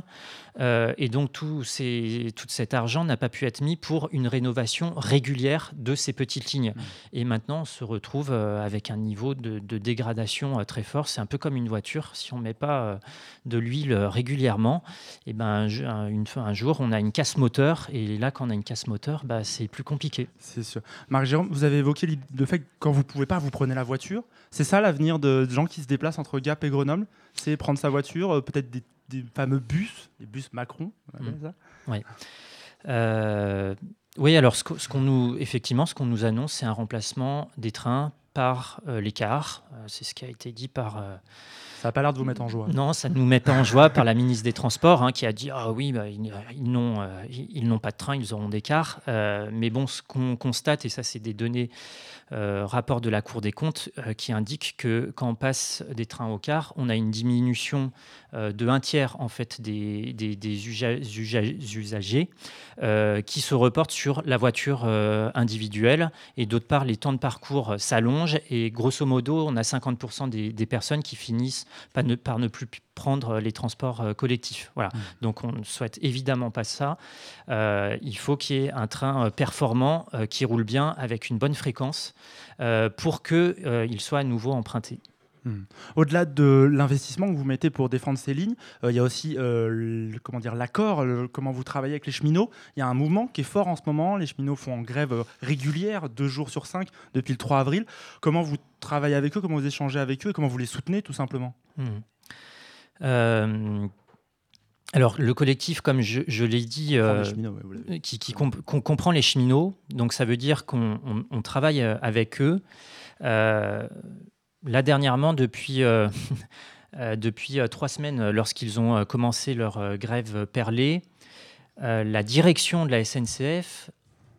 S11: Euh, et donc tout, ces, tout cet argent n'a pas pu être mis pour une rénovation régulière de ces petites lignes. Mmh. Et maintenant, on se retrouve euh, avec un niveau de, dégradation euh, très fort. C'est un peu comme une voiture. Si on ne met pas de l'huile régulièrement, et ben, un, une, un jour, on a une casse moteur. Et là, quand on a une casse moteur, bah, c'est plus compliqué.
S4: C'est sûr. Marc-Jérôme, vous avez évoqué le fait que quand vous ne pouvez pas, vous prenez la voiture. C'est ça l'avenir de gens qui se déplacent entre Gap et Grenoble? C'est prendre sa voiture, peut-être des des fameux bus, les bus Macron.
S11: Mmh. Oui. Euh, oui, alors ce qu'on nous, effectivement, ce qu'on nous annonce, c'est un remplacement des trains par euh, les cars. Euh, c'est ce qui a été dit par.
S4: N'a pas l'air de vous mettre en joie.
S11: Non, ça ne nous met pas en joie par la ministre des Transports hein, qui a dit Ah oui, bah, ils, ils n'ont pas de train, ils auront des cars. mais bon, ce qu'on constate, et ça, c'est des données euh, rapport de la Cour des comptes euh, qui indique que quand on passe des trains au car, on a une diminution euh, de un tiers en fait des, usagers qui se reportent sur la voiture individuelle et d'autre part les temps de parcours s'allongent et grosso modo, on a 50% des, personnes qui finissent par ne, par ne plus prendre les transports collectifs. Voilà. Mmh. Donc on ne souhaite évidemment pas ça. il faut qu'il y ait un train performant qui roule bien avec une bonne fréquence pour qu'il soit à nouveau emprunté.
S4: Hmm. Au-delà de l'investissement que vous mettez pour défendre ces lignes, euh, il y a aussi euh, comment dire l'accord, comment vous travaillez avec les cheminots. Il y a un mouvement qui est fort en ce moment. Les cheminots font en grève euh, régulière, deux jours sur cinq, depuis le 3 avril. Comment vous travaillez avec eux, comment vous échangez avec eux? Et comment vous les soutenez tout simplement? Hmm.
S11: alors, le collectif, comme je, l'ai dit, qui, comprend les cheminots, donc ça veut dire qu'on travaille avec eux. Là, dernièrement, depuis, euh, [laughs] euh, depuis euh, trois semaines, lorsqu'ils ont commencé leur grève perlée, la direction de la SNCF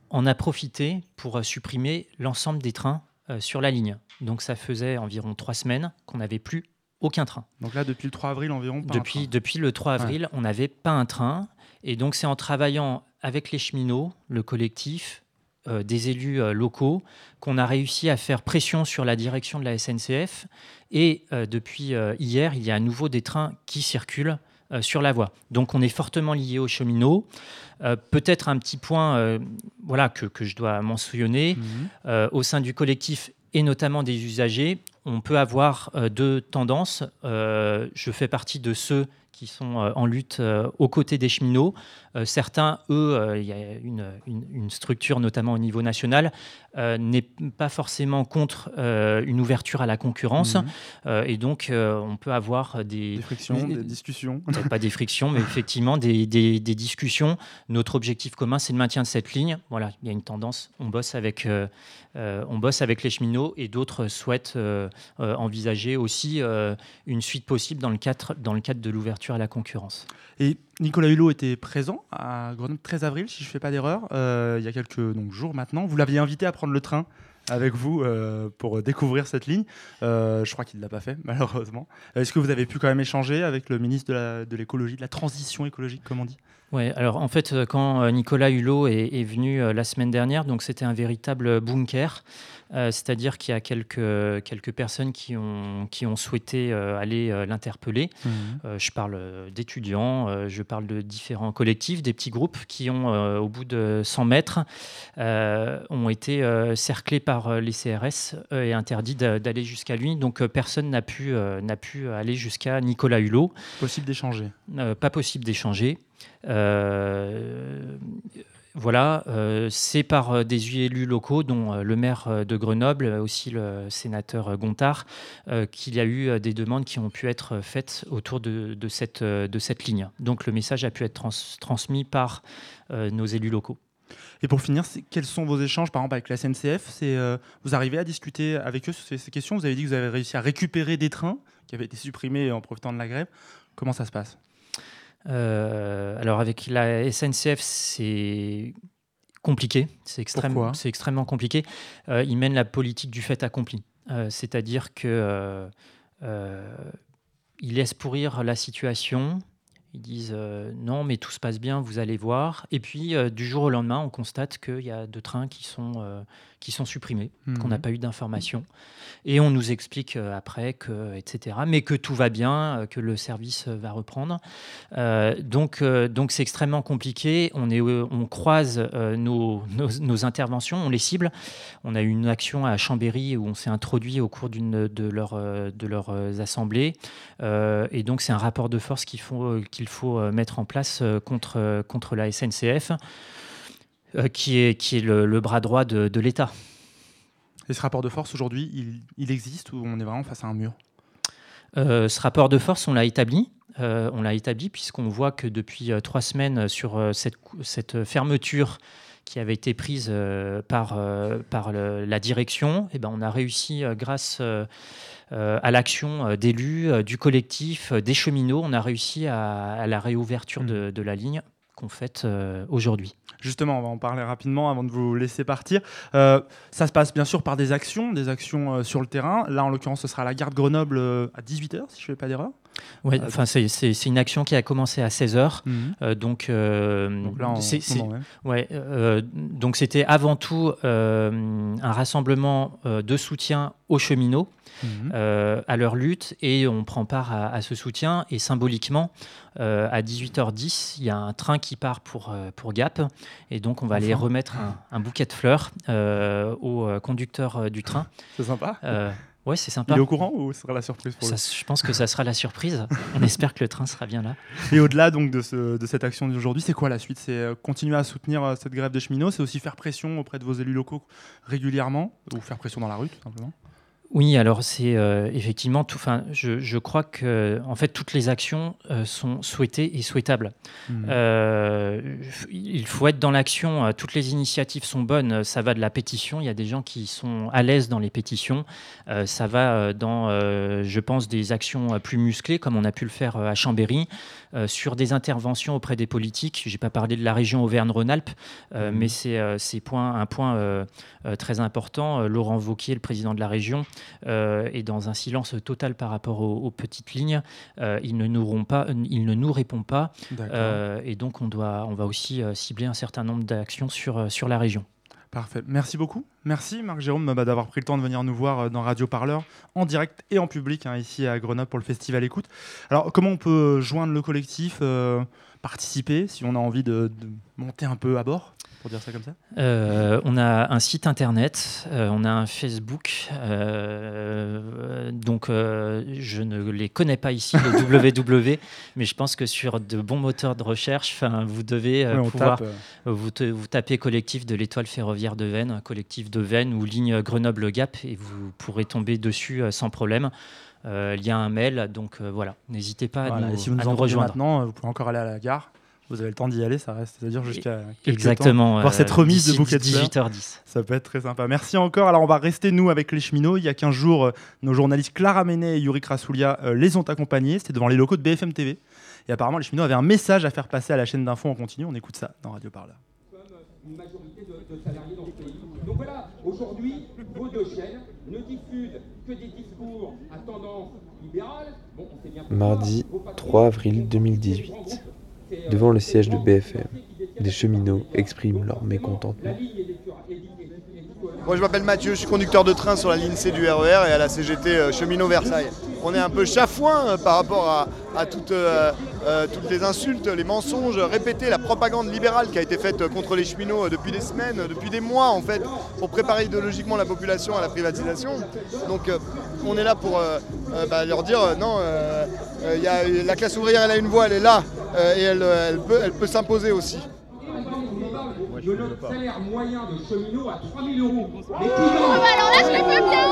S11: en a profité pour supprimer l'ensemble des trains sur la ligne. Donc ça faisait environ trois semaines qu'on n'avait plus aucun train.
S4: Donc là, depuis le 3 avril environ
S11: pas depuis, un train. depuis le 3 avril, on n'avait pas un train. Et donc c'est en travaillant avec les cheminots, le collectif, euh, des élus euh, locaux qu'on a réussi à faire pression sur la direction de la SNCF. Et euh, depuis hier, il y a à nouveau des trains qui circulent sur la voie. Donc on est fortement lié aux cheminots. Peut-être un petit point voilà, que, que, je dois mentionner. Mhm. au sein du collectif et notamment des usagers, on peut avoir deux tendances. je fais partie de ceux qui sont en lutte aux côtés des cheminots. Euh, certains, eux, euh, il y a une, structure, notamment au niveau national, euh, n'est pas forcément contre une ouverture à la concurrence. Mhm. et donc, on peut avoir des,
S4: des frictions, des, discussions.
S11: Pas des frictions, mais [laughs] effectivement des, des, discussions. Notre objectif commun, c'est le maintien de cette ligne. Voilà, il y a une tendance. On bosse avec, on bosse avec les cheminots et d'autres souhaitent envisager aussi une suite possible dans le cadre, dans le cadre de l'ouverture à la concurrence.
S4: Et Nicolas Hulot était présent à Grenoble 13 avril, si je ne fais pas d'erreur, euh, il y a quelques donc, jours maintenant. Vous l'aviez invité à prendre le train avec vous euh, pour découvrir cette ligne. Euh, je crois qu'il ne l'a pas fait, [laughs] malheureusement. Est-ce que vous avez pu quand même échanger avec le ministre de l'écologie, de, de, la transition écologique, comme on dit?
S11: Oui, alors en fait, quand Nicolas Hulot est, est venu la semaine dernière, donc c'était un véritable bunker. Euh, c'est-à-dire qu'il y a quelques, quelques personnes qui ont, qui ont souhaité euh, aller euh, l'interpeller. Mhm. je parle d'étudiants, je parle de différents collectifs, des petits groupes qui ont, au bout de 100 mètres, ont été cerclés par les CRS et interdits d'aller jusqu'à lui. Donc personne n'a pu, n'a pu aller jusqu'à Nicolas Hulot.
S4: Possible d'échanger
S11: Pas possible d'échanger. Voilà, euh, c'est par euh, des élus locaux, dont euh, le maire de Grenoble, aussi le sénateur Gontard, qu'il y a eu des demandes qui ont pu être faites autour de, cette, ligne. Donc le message a pu être transmis par nos élus locaux.
S4: Et pour finir, quels sont vos échanges, par exemple, avec la SNCF Vous arrivez à discuter avec eux sur ces, questions? Vous avez dit que vous avez réussi à récupérer des trains qui avaient été supprimés en profitant de la grève. Comment ça se passe?
S11: Alors avec la SNCF, c'est compliqué, c'est extrêmement compliqué. Euh, ils mènent la politique du fait accompli, euh, c'est-à-dire que ils laissent pourrir la situation. Ils disent non, mais tout se passe bien, vous allez voir. Et puis du jour au lendemain, on constate qu'il y a deux trains qui sont qui sont supprimés, qu'on n'a mhm. pas eu d'informations. Et on nous explique euh, après que, etc., mais que tout va bien, euh, que le service euh, va reprendre. donc, donc c'est extrêmement compliqué. On, est, on croise nos, nos, interventions, on les cible. On a eu une action à Chambéry où on s'est introduit au cours d'une de, leur, de leurs assemblées. et donc, c'est un rapport de force qu'il faut, qu'il faut mettre en place contre, contre la SNCF. Euh, qui est, qui est le, bras droit de, l'État.
S4: Et ce rapport de force, aujourd'hui, il, existe ou on est vraiment face à un mur?
S11: Euh, Ce rapport de force, on l'a établi. Euh, on l'a établi puisqu'on voit que depuis trois semaines, sur cette, cette, fermeture qui avait été prise par, par la direction, eh ben, on a réussi, grâce à l'action d'élus, du collectif, des cheminots, on a réussi à, la réouverture mmh. de, de, la ligne qu'on fête aujourd'hui.
S4: Justement, on va en parler rapidement avant de vous laisser partir. Euh, ça se passe bien sûr par des actions, des actions euh, sur le terrain. Là, en l'occurrence, ce sera la gare de Grenoble euh, à 18h, si je ne fais pas d'erreur.
S11: Ouais, enfin, c'est une action qui a commencé à 16h. Mhm. donc, donc, là, c'est ouais. donc c'était avant tout un rassemblement de soutien aux cheminots. Mhm. à leur lutte et on prend part à, ce soutien. Et symboliquement, à 18h10, il y a un train qui part pour, pour Gap et donc on va aller remettre un, bouquet de fleurs au conducteur du train. [laughs]
S4: C'est sympa.
S11: Ouais, c'est sympa.
S4: Il est au courant ou ce sera la surprise pour
S11: ça, Je pense que ça sera la surprise. On espère que le train sera bien là. [laughs]
S4: Et au-delà donc de, ce, de cette action d'aujourd'hui, c'est quoi la suite? C'est euh, continuer à soutenir euh, cette grève des cheminots, c'est aussi faire pression auprès de vos élus locaux régulièrement? Ou faire pression dans la rue tout simplement?
S11: Oui, alors c'est euh, effectivement tout. Enfin, je, je, crois que en fait toutes les actions euh, sont souhaitées et souhaitables. Mmh. Euh, il faut être dans l'action. Toutes les initiatives sont bonnes. Ça va de la pétition. Il y a des gens qui sont à l'aise dans les pétitions. ça va dans, je pense, des actions plus musclées comme on a pu le faire à Chambéry. Euh, sur des interventions auprès des politiques. Je n'ai pas parlé de la région Auvergne-Rhône-Alpes, euh, mhm. mais c'est euh, un point très important. Laurent Vauquier, le président de la région, est dans un silence total par rapport aux, petites lignes. il, ne nous pas, il ne nous répond pas. et donc, on, doit, on va aussi cibler un certain nombre d'actions sur, sur la région.
S4: Parfait. Merci beaucoup. Merci Marc-Jérôme bah, d'avoir pris le temps de venir nous voir euh, dans Radio Parleur en direct et en public hein, ici à Grenoble pour le festival Écoute. Alors comment on peut joindre le collectif, euh, participer si on a envie de monter un peu à bord? Dire ça comme ça
S11: euh, On a un site internet, euh, on a un Facebook, euh, donc je ne les connais pas ici, les [laughs] www, mais je pense que sur de bons moteurs de recherche, vous devez pouvoir vous, vous tapez collectif de l'étoile ferroviaire de Vennes, collectif de Vennes ou ligne Grenoble-Gap, et vous pourrez tomber dessus sans problème. il y a un mail, donc voilà, n'hésitez pas à nous,
S4: si vous nous, rejoindre. Maintenant, vous pouvez encore aller à la gare vous avez le temps d'y aller, ça reste, c'est-à-dire jusqu'à
S11: exactement
S4: voir cette remise de bouquet de
S11: 18h10.
S4: Ça peut être très sympa. Merci encore. Alors on va rester nous avec les cheminots. Il y a 15 jours, euh, nos journalistes Clara Menet et Yuri Krasoulia euh, les ont accompagnés. C'était devant les locaux de BFM TV. Et apparemment, les cheminots avaient un message à faire passer à la chaîne d'info en continu. On écoute ça dans Radio Parleur. Une majorité de, salariés dans ce pays. Donc voilà, aujourd'hui, vos deux chaînes ne diffusent que des discours à tendance libérale. Bon,
S12: Mardi 3 avril 2018. Devant le siège de BFM, des cheminots expriment leur mécontentement.
S13: Moi je m'appelle Mathieu, je suis conducteur de train sur la ligne C du RER et à la CGT euh, cheminot Versailles. On est un peu chafouin euh, par rapport à, toutes, euh, toutes, les insultes, les mensonges répétés, la propagande libérale qui a été faite contre les cheminots depuis des semaines, depuis des mois en fait, pour préparer idéologiquement la population à la privatisation. Donc on est là pour bah, leur dire non, y a, la classe ouvrière elle a une voix, elle est là et elle peut s'imposer aussi
S8: de notre salaire moyen de cheminot à 3 000 euros. Mais qui gagne ah bah alors là, je le fais bien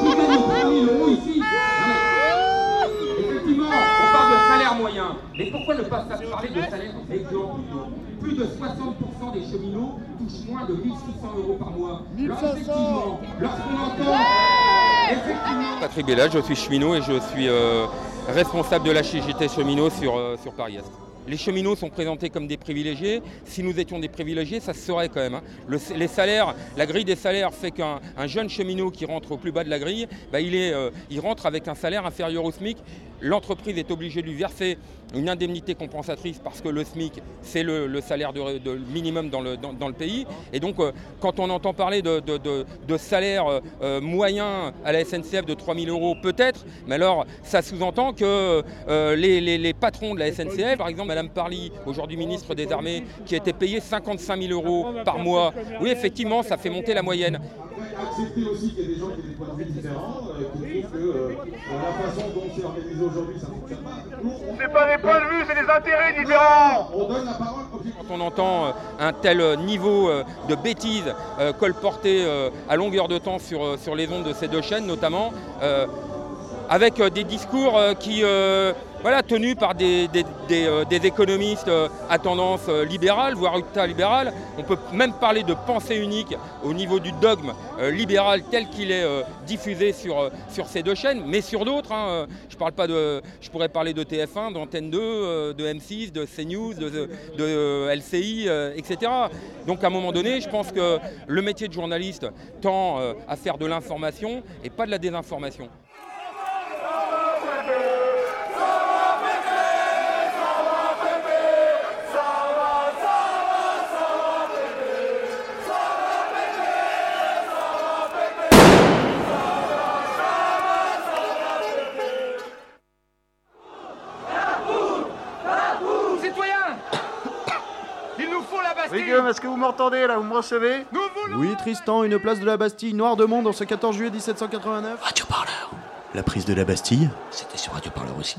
S8: Qui gagne 3 000 euros ici Effectivement, on parle de salaire moyen. Mais pourquoi ne pas parler de salaire Exemple, plus de 60% des cheminots touchent moins de 1600 euros par mois. 1500 Lorsqu'on entend...
S14: Patrick Bella, je suis cheminot et je suis euh, responsable de la CGT cheminot sur, euh, sur Paris-Est les cheminots sont présentés comme des privilégiés. Si nous étions des privilégiés, ça se serait quand même. Hein. la grille des salaires fait qu'un jeune cheminot qui rentre au plus bas de la grille, bah, il, est, euh, il rentre avec un salaire inférieur au SMIC. L'entreprise est obligée de lui verser une indemnité compensatrice parce que le SMIC, c'est le, salaire de, minimum dans le, dans, le, pays. Et donc, euh, quand on entend parler de, de salaire euh, moyen à la SNCF de 3 000 euros, peut-être, mais alors ça sous-entend que les, les, patrons de la SNCF, par exemple, Madame Parly, aujourd'hui ministre des Armées, qui a été payée 55 000 euros par mois. Oui, effectivement, ça fait monter la moyenne.
S8: Accepter aussi qu'il y a des gens qui ont des points de vue différents, euh, qui trouvent que euh, la façon dont c'est organisé aujourd'hui, ça ne fonctionne pas. Points de vue, c'est des intérêts différents. On donne la parole.
S14: Quand on entend euh, un tel niveau de bêtises colporté à longueur de temps sur, sur les ondes de ces deux chaînes, notamment, avec des discours qui voilà, tenu par des, euh, économistes euh, à tendance euh, libérale, voire ultra-libérale. On peut même parler de pensée unique au niveau du dogme libéral tel qu'il est diffusé sur, sur ces deux chaînes, mais sur d'autres. Hein, je, parle pas de, je pourrais parler de TF1, d'Antenne 2, de M6, de CNews, de LCI, etc. Donc à un moment donné, je pense que le métier de journaliste tend à faire de l'information et pas de la désinformation.
S8: Est-ce que vous m'entendez là Vous me recevez
S15: Oui, Tristan, une place de la Bastille, Noir de Monde, en ce 14 juillet 1789.
S16: Radio Parleur. La prise de la Bastille
S9: C'était sur Radio Parleur aussi.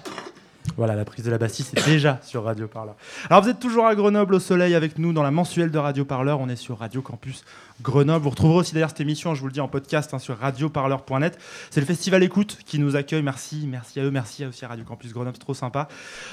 S4: Voilà, la prise de la Bastille, c'est déjà [laughs] sur Radio Parleur. Alors, vous êtes toujours à Grenoble au soleil avec nous dans la mensuelle de Radio Parleur. On est sur Radio Campus Grenoble. Vous retrouverez aussi d'ailleurs cette émission, je vous le dis, en podcast hein, sur radioparleur.net. C'est le festival Écoute qui nous accueille. Merci, merci à eux, merci aussi à Radio Campus Grenoble, c'est trop sympa.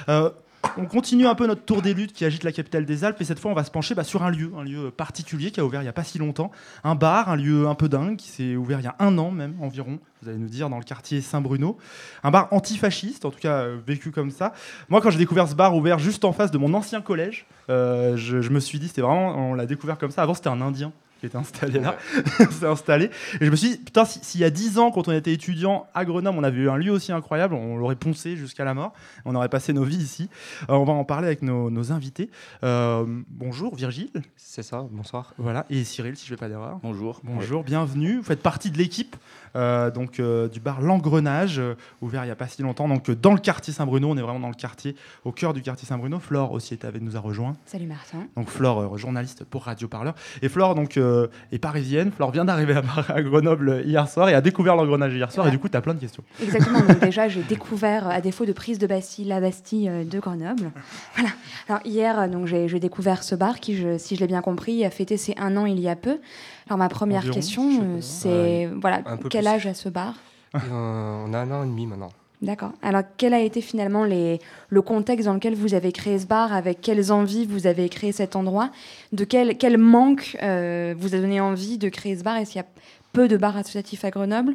S4: Euh, on continue un peu notre tour des luttes qui agite la capitale des Alpes et cette fois on va se pencher bah, sur un lieu, un lieu particulier qui a ouvert il n'y a pas si longtemps, un bar, un lieu un peu dingue qui s'est ouvert il y a un an même environ, vous allez nous dire, dans le quartier Saint-Bruno. Un bar antifasciste, en tout cas euh, vécu comme ça. Moi quand j'ai découvert ce bar ouvert juste en face de mon ancien collège, euh, je, je me suis dit, c'était vraiment, on l'a découvert comme ça, avant c'était un Indien qui était installé là. s'est [laughs] installé. Et je me suis dit, putain, si- s'il y a 10 ans, quand on était étudiant à Grenoble, on avait eu un lieu aussi incroyable, on l'aurait poncé jusqu'à la mort. On aurait passé nos vies ici. Euh, on va en parler avec nos, nos invités. Euh, bonjour, Virgile.
S17: C'est ça, bonsoir.
S4: Voilà, et Cyril, si je ne fais pas d'erreur.
S17: Bonjour.
S4: Bonjour, bienvenue. Vous faites partie de l'équipe donc euh, du bar L'Engrenage, euh, ouvert il n'y a pas si longtemps. Donc euh, dans le quartier Saint-Bruno, on est vraiment dans le quartier, au cœur du quartier Saint-Bruno. Flore aussi est avec nous a rejoint.
S18: Salut Martin.
S4: Donc Flore, euh, journaliste pour Radio Parleur. Et Flore donc euh, est parisienne. Flore vient d'arriver à, Grenoble hier soir et a découvert l'engrenage hier soir. Et du coup, tu as plein de questions.
S18: Exactement. Donc [laughs] déjà, j'ai découvert, à défaut de prise de Bastille, la Bastille euh, de Grenoble. Voilà. Alors hier, euh, donc j'ai j'ai découvert ce bar qui, je- si je l'ai bien compris, a fêté ses un an il y a peu. Alors ma première
S17: Environ,
S18: question, euh, c'est
S17: Ouais,
S18: voilà, quel
S17: plus.
S18: âge a ce bar
S17: euh, on a un an et demi maintenant.
S18: D'accord. Alors, quel a été finalement les, le contexte dans lequel vous avez créé ce bar Avec quelles envies vous avez créé cet endroit? De quel, quel manque euh, vous a donné envie de créer ce bar? Est-ce qu'il y a peu de bars associatifs à Grenoble?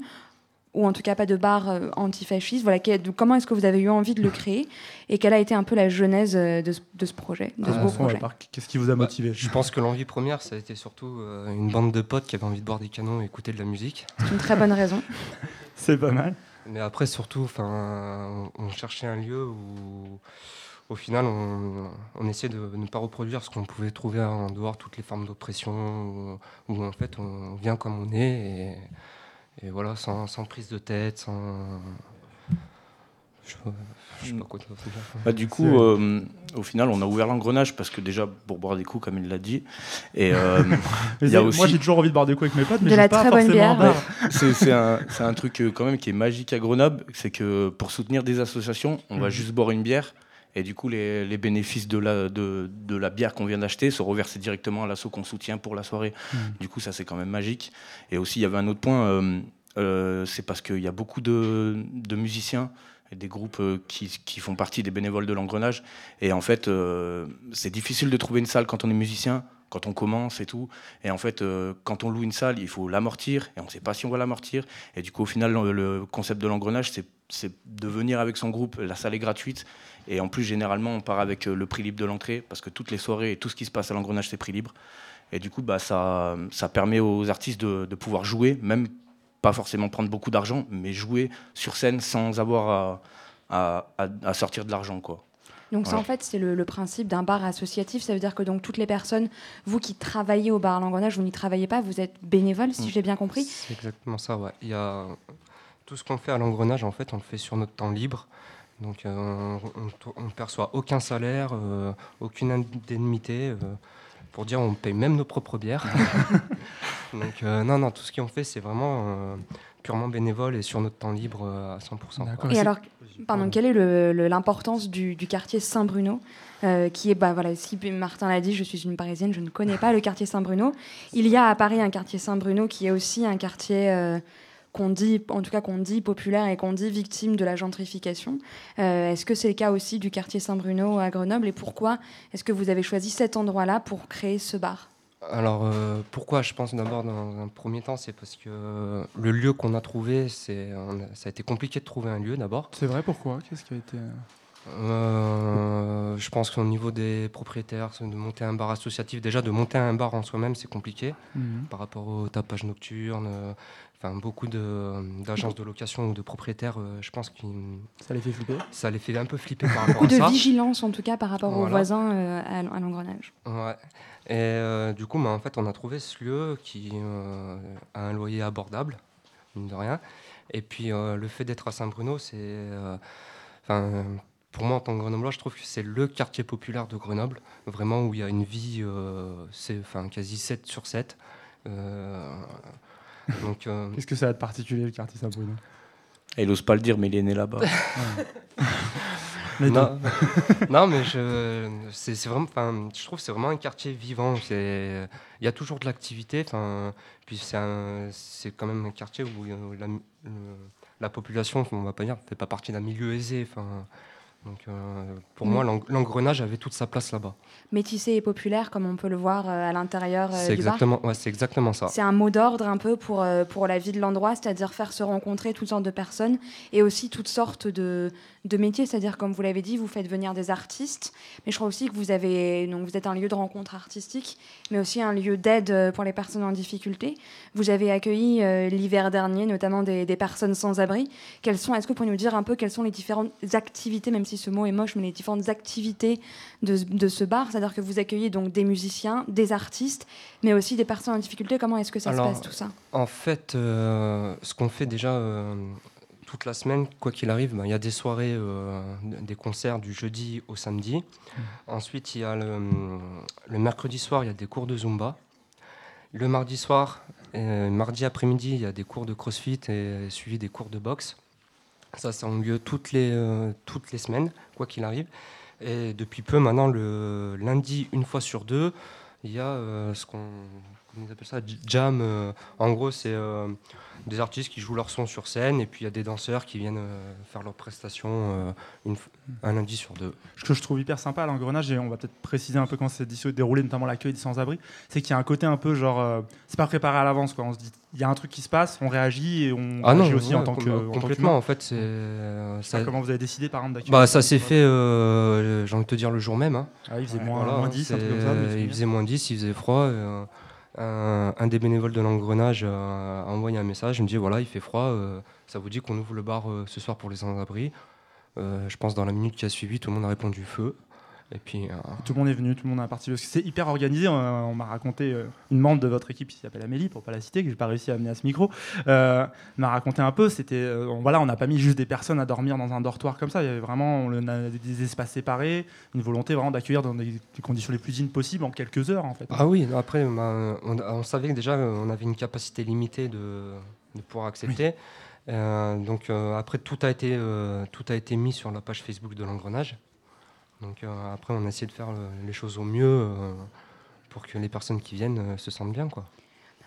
S18: Ou en tout cas pas de bars euh, antifascistes voilà, Comment est-ce que vous avez eu envie de le créer Et quelle a été un peu la genèse euh, de, ce- de ce projet de ce beau
S4: Commençons
S18: projet?
S4: Qu'est-ce qui vous a motivé?
S17: Je pense que l'envie première, ça a été surtout euh, une bande de potes qui avaient envie de boire des canons et écouter de la musique.
S18: C'est une très bonne raison. [laughs]
S4: C'est pas mal.
S17: Mais après, surtout, enfin, on cherchait un lieu où, au final, on, on essayait de ne pas reproduire ce qu'on pouvait trouver en dehors, toutes les formes d'oppression, où, où, en fait on vient comme on est, et, et voilà, sans, sans prise de tête, sans. Je sais pas, je sais pas quoi.
S16: Bah, du coup, euh, au final, on a ouvert l'engrenage parce que déjà pour boire des coups, comme il l'a dit. Et euh, [laughs] y a aussi.
S4: Moi, j'ai toujours envie de boire des coups avec mes potes, mais
S18: De
S4: j'ai
S18: la
S4: pas
S18: très bonne
S4: forcément
S18: bière.
S4: un bar.
S16: C'est c'est un, c'est un truc euh, quand même qui est magique à Grenoble, c'est que pour soutenir des associations, on va
S4: Mhm.
S16: juste boire une bière. Et du coup, les, les bénéfices de la, de, de la bière qu'on vient d'acheter se reversent directement à l'asso qu'on soutient pour la soirée.
S4: Mhm.
S16: Du coup, ça, c'est quand même magique. Et aussi, il y avait un autre point, euh, euh, c'est parce qu'il y a beaucoup de, de musiciens et des groupes euh, qui, qui font partie des bénévoles de l'engrenage. Et en fait, euh, c'est difficile de trouver une salle quand on est musicien, quand on commence et tout. Et en fait, euh, quand on loue une salle, il faut l'amortir, et on ne sait pas si on va l'amortir. Et du coup, au final, le, le concept de l'engrenage, c'est de venir avec son groupe. La salle est gratuite. Et en plus, généralement, on part avec euh, le prix libre de l'entrée, parce que toutes les soirées et tout ce qui se passe à l'engrenage, c'est prix libre. Et du coup, bah, ça, ça permet aux artistes de, de pouvoir jouer, même pas forcément prendre beaucoup d'argent, mais jouer sur scène sans avoir à, à- à- à sortir de l'argent. quoi.
S18: Donc ça,
S16: Voilà.
S18: en fait, c'est le, le principe d'un bar associatif. Ça veut dire que donc toutes les personnes, vous qui travaillez au bar à l'engrenage, vous n'y travaillez pas, vous êtes bénévole, si
S17: Mm.
S18: j'ai bien compris.
S17: C'est exactement ça, ouais. Il y a tout ce qu'on fait à l'engrenage, en fait, on le fait sur notre temps libre. Donc, euh, on- ne perçoit aucun salaire, euh, aucune indemnité. euh, pour dire, on paye même nos propres bières. [laughs] Donc, euh, non, non, tout ce qu'on fait, c'est vraiment euh, purement bénévole et sur notre temps libre euh, à 100%. quoi.
S18: Et alors, pardon, quelle est le- le- l'importance du, du quartier Saint-Bruno euh, qui est, bah voilà, si Martin l'a dit, je suis une Parisienne, je ne connais pas le quartier Saint-Bruno. Il y a à Paris un quartier Saint-Bruno qui est aussi un quartier euh, qu'on dit, en tout cas qu'on dit populaire et qu'on dit victime de la gentrification. Euh, est-ce que c'est le cas aussi du quartier Saint-Bruno à Grenoble et pourquoi est-ce que vous avez choisi cet endroit-là pour créer ce bar?
S17: Alors, euh, pourquoi? Je pense d'abord dans un premier temps, c'est parce que euh, le lieu qu'on a trouvé, c'est, on a- ça a été compliqué de trouver un lieu d'abord.
S4: C'est vrai, pourquoi? Qu'est-ce qui a été.
S17: Euh, je pense qu'au niveau des propriétaires, c'est de monter un bar associatif, déjà de monter un bar en soi-même, c'est compliqué
S4: Mhm.
S17: par rapport au tapage nocturne. Enfin, beaucoup de- d'agences de location ou de propriétaires, euh, je pense que
S4: Ça les fait flipper
S17: Ça les fait un peu flipper par rapport
S18: Beaucoup
S17: à
S18: de
S17: ça.
S18: vigilance en tout cas par rapport aux voisins euh, à, l'engrenage.
S17: Ouais. Et euh, du coup, bah, en fait, on a trouvé ce lieu qui euh, a un loyer abordable, mine de rien. Et puis, euh, le fait d'être à Saint-Bruno, c'est. euh, Enfin, pour moi, en tant que Grenoblois, je trouve que c'est le quartier populaire de Grenoble, vraiment où il y a une vie, c'est enfin quasi 7 sur 7. [laughs]
S4: donc, Qu'est-ce que ça a de particulier le quartier Saint-Bruno
S16: Il n'ose pas le dire, mais il est né là-bas. [laughs]
S17: non, [laughs] non, mais je, c'est, vraiment, je trouve que c'est vraiment un quartier vivant. Il y a toujours de l'activité. Puis c'est, c'est quand même un quartier où la, la population, on va pas dire, fait pas partie d'un milieu aisé. Donc euh, pour moi, l'engrenage avait toute sa place là-bas.
S18: Métissé et populaire, comme on peut le voir euh, à l'intérieur euh,
S17: c'est exactement, Ouais, c'est exactement ça.
S18: C'est un mot d'ordre un peu pour, pour la vie de l'endroit, c'est-à-dire faire se rencontrer toutes sortes de personnes et aussi toutes sortes de, de métiers, c'est-à-dire comme vous l'avez dit, vous faites venir des artistes, mais je crois aussi que vous avez donc vous êtes un lieu de rencontre artistique, mais aussi un lieu d'aide euh, pour les personnes en difficulté. Vous avez accueilli euh, l'hiver dernier notamment des, personnes sans abri. Quelles sont Est-ce que vous pourriez nous dire un peu quelles sont les différentes activités, même si ce mot est moche, mais les différentes activités de, de ce bar, c'est-à-dire que vous accueillez donc des musiciens, des artistes, mais aussi des personnes en difficulté. Comment est-ce que ça se passe tout ça?
S17: En fait, euh, ce qu'on fait déjà toute la semaine, quoi qu'il arrive, ben, il y a des soirées, euh, des concerts du jeudi au samedi. Mmh. Ensuite, il y a le, mercredi soir, il y a des cours de Zumba. Le mardi soir, euh, mardi après-midi, il y a des cours de CrossFit et suivi des cours de boxe. Ça, ça a lieu toutes les, euh, toutes les semaines, quoi qu'il arrive. Et depuis peu, maintenant, le lundi, une fois sur deux, il y a ce qu'on appelle ça, jam. en gros, c'est des artistes qui jouent leur son sur scène et puis il y a des danseurs qui viennent euh, faire leurs prestations euh, une, un lundi sur deux.
S4: Ce que je trouve hyper sympa à l'engrenage, et on va peut-être préciser un peu comment c'est déroulé, notamment l'accueil des sans-abri, c'est qu'il y a un côté un peu genre. Euh, c'est pas préparé à l'avance, quoi. On se dit, il y a un truc qui se passe, on réagit et on
S17: ah
S4: réagit aussi en tant
S17: que. Complètement, en, fait. c'est
S4: ça... Comment vous avez décidé, par exemple, d'accueillir
S17: bah, Ça s'est fait, j'ai envie de te dire, le jour même. Hein.
S4: Ah, il faisait moins, moins 10, un truc comme ça.
S17: Il faisait moins 10, il faisait froid un, des bénévoles de l'engrenage a envoyé un message. Il me dit voilà, il fait froid, euh, ça vous dit qu'on ouvre le bar euh, ce soir pour les sans-abri? Euh, Je pense dans la minute qui a suivi, tout le monde a répondu feu. Et puis, euh,
S4: Tout le monde est venu, tout le monde a participé. C'est hyper organisé. On, m'a raconté, euh, une membre de votre équipe qui s'appelle Amélie, pour pas la citer, que j'ai pas réussi à amener à ce micro, euh, m'a raconté un peu. C'était, voilà, on n'a pas mis juste des personnes à dormir dans un dortoir comme ça. Il y avait vraiment des espaces séparés, une volonté vraiment d'accueillir dans des, conditions les plus dignes possibles en quelques heures, en fait.
S17: Ah oui, après, bah, on, savait que déjà on avait une capacité limitée de, pouvoir accepter. donc après, tout a, été, tout a été mis sur la page Facebook de l'engrenage. Donc euh, après, on a essayé de faire euh, les choses au mieux euh, pour que les personnes qui viennent se sentent bien. Quoi.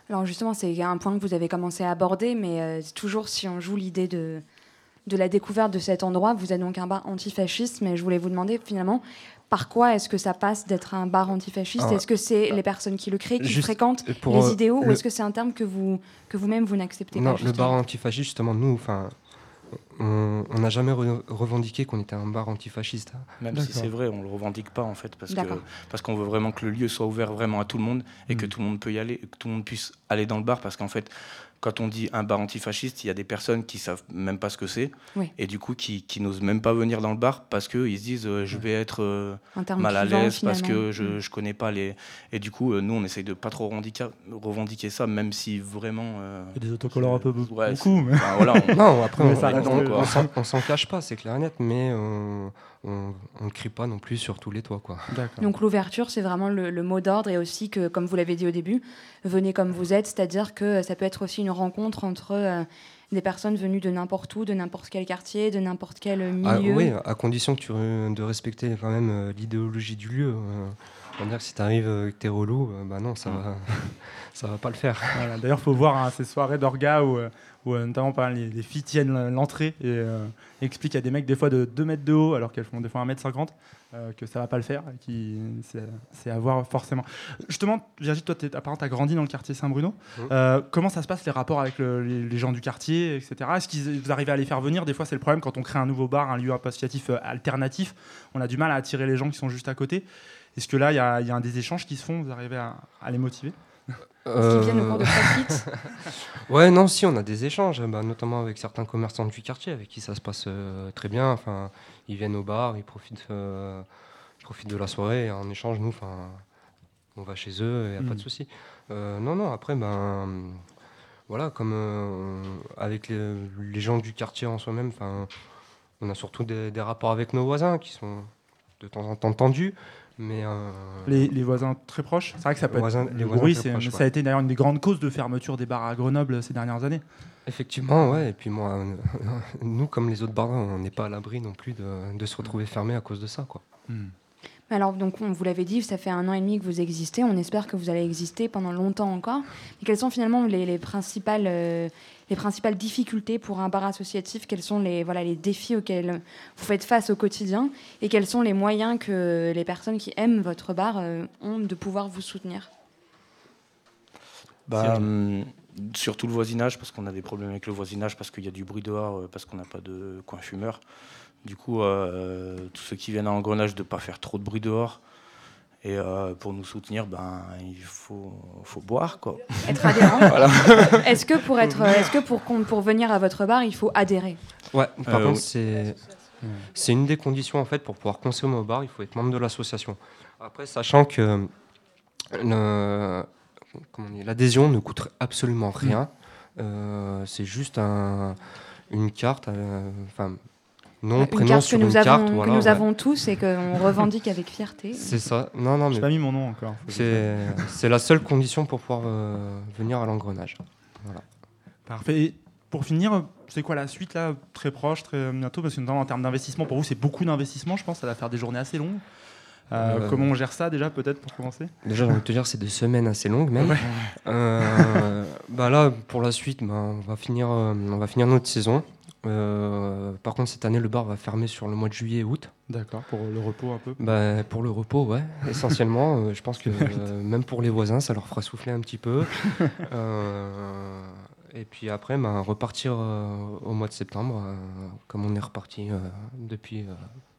S18: Alors justement, c'est un point que vous avez commencé à aborder, mais toujours si on joue l'idée de, de la découverte de cet endroit, vous êtes donc un bar antifasciste, mais je voulais vous demander finalement, par quoi est-ce que ça passe d'être un bar antifasciste? Est-ce que c'est les personnes qui le créent, qui fréquentent les idéaux, ou est-ce que c'est un terme que vous que vous-même vous, n'acceptez pas
S17: Non, le bar antifasciste, justement, nous, enfin, on n'a jamais revendiqué qu'on était un bar antifasciste.
S16: Même si c'est vrai, on le revendique pas en fait, parce que parce qu'on veut vraiment que le lieu soit ouvert vraiment à tout le monde et que mm. tout le monde peut y aller, que tout le monde puisse aller dans le bar, parce qu'en fait, quand on dit un bar antifasciste, il y a des personnes qui savent même pas ce que c'est et du coup qui, qui n'osent même pas venir dans le bar parce qu'ils se disent euh, je vais être euh, mal à l'aise parce que je, ne mm. connais pas les et du coup euh, nous on essaye de pas trop revendiquer, revendiquer ça même si vraiment
S4: il y a des autocollants un peu beaucoup mais...
S17: voilà, [laughs] non après on, s'en cache pas c'est clair et net mais on ne crie pas non plus sur tous les toits. Quoi.
S18: Donc l'ouverture, c'est vraiment le, mot d'ordre et aussi que, comme vous l'avez dit au début, venez comme vous êtes, c'est-à-dire que ça peut être aussi une rencontre entre euh, des personnes venues de n'importe où, de n'importe quel quartier, de n'importe quel ah, milieu.
S17: oui, à condition que tu, de respecter quand même euh, l'idéologie du lieu. Euh. On va dire que si tu arrives et que tu es relou, bah non, ça va, [laughs] ça va pas le faire.
S4: D'ailleurs, il faut voir hein, ces soirées d'orga où, où notamment les, les, filles tiennent l'entrée et explique à des mecs des fois de 2 mètres de haut alors qu'elles font des fois 1 mètre 50 euh, que ça va pas le faire qui c'est à voir forcément. Justement Virgile toi apparemment tu as grandi dans le quartier Saint-Bruno. Mmh. euh, comment ça se passe les rapports avec les, gens du quartier etc est-ce qu'ils vous arrivez à les faire venir? Des fois c'est le problème quand on crée un nouveau bar un lieu associatif euh, alternatif. On a du mal à attirer les gens qui sont juste à côté est-ce que là il y, a, un des échanges qui se font vous arrivez à, à les motiver?
S18: Est-ce qu'ils viennent au cours de [laughs]
S17: Ouais, non, si, on a des échanges, bah, notamment avec certains commerçants du quartier avec qui ça se passe euh, très bien. Enfin, ils viennent au bar, ils profitent, euh, profitent de la soirée et en échange, nous, enfin, on va chez eux, il n'y a pas de mm. souci. Euh, non, non, après, ben, voilà, comme avec les, gens du quartier en soi-même, enfin, on a surtout des, rapports avec nos voisins qui sont de temps en temps tendus. Mais
S4: les, voisins très proches, c'est vrai que ça peut être. Les bruit, ça a été d'ailleurs une des grandes causes de fermeture des bars à Grenoble ces dernières années.
S17: Effectivement, ouais. Et puis moi, nous, comme les autres bars, on n'est pas à l'abri non plus de, de, se retrouver fermés à cause de ça, quoi.
S18: Hmm. Alors, donc, on vous l'avait dit, ça fait un an et demi que vous existez. On espère que vous allez exister pendant longtemps encore. Mais quelles sont finalement les, principales, euh, les principales difficultés pour un bar associatif Quels sont les, voilà, les défis auxquels vous faites face au quotidien Et quels sont les moyens que les personnes qui aiment votre bar euh, ont de pouvoir vous soutenir?
S16: Bah, hum, Surtout le voisinage, parce qu'on a des problèmes avec le voisinage, parce qu'il y a du bruit dehors, euh, parce qu'on n'a pas de coin fumeur. Du coup, euh, tous ceux qui viennent à Engrenage de ne pas faire trop de bruit dehors. Et euh, pour nous soutenir, ben, il faut, faut boire. Quoi. [laughs]
S18: Être adhérent [laughs] Est-ce que, pour, être, est que pour, pour venir à votre bar, il faut adhérer?
S17: Ouais, par contre, c'est, c'est une des conditions en fait, pour pouvoir consommer au bar, il faut être membre de l'association. Après, sachant que l'adhésion ne coûte absolument rien, euh, c'est juste un, une carte. Enfin,
S18: nom, une prénom sur que nous une avons, carte. Voilà, que nous avons tous et qu'on [laughs] revendique avec fierté.
S17: C'est ça. Non, non, mais.
S4: J'ai pas mis mon nom encore.
S17: C'est la seule condition pour pouvoir euh, venir à l'engrenage. Voilà.
S4: Parfait. Et pour finir, c'est quoi la suite là, très proche, très bientôt? Parce que notamment en termes d'investissement, pour vous, c'est beaucoup d'investissement, je pense. Ça va faire des journées assez longues. Euh, euh, comment on gère ça déjà, peut-être pour commencer?
S17: Déjà, j'ai envie de te dire, c'est des semaines assez longues même. bah là, pour la suite, bah, on, va finir, on va finir notre saison. Euh, par contre, cette année, le bar va fermer sur le mois de juillet et août.
S4: D'accord, pour le repos un peu
S17: bah, Pour le repos, ouais, [laughs] essentiellement. Euh, je pense que [laughs] euh, même pour les voisins, ça leur fera souffler un petit peu. [laughs] et puis après, bah, repartir au mois de septembre, comme on est reparti depuis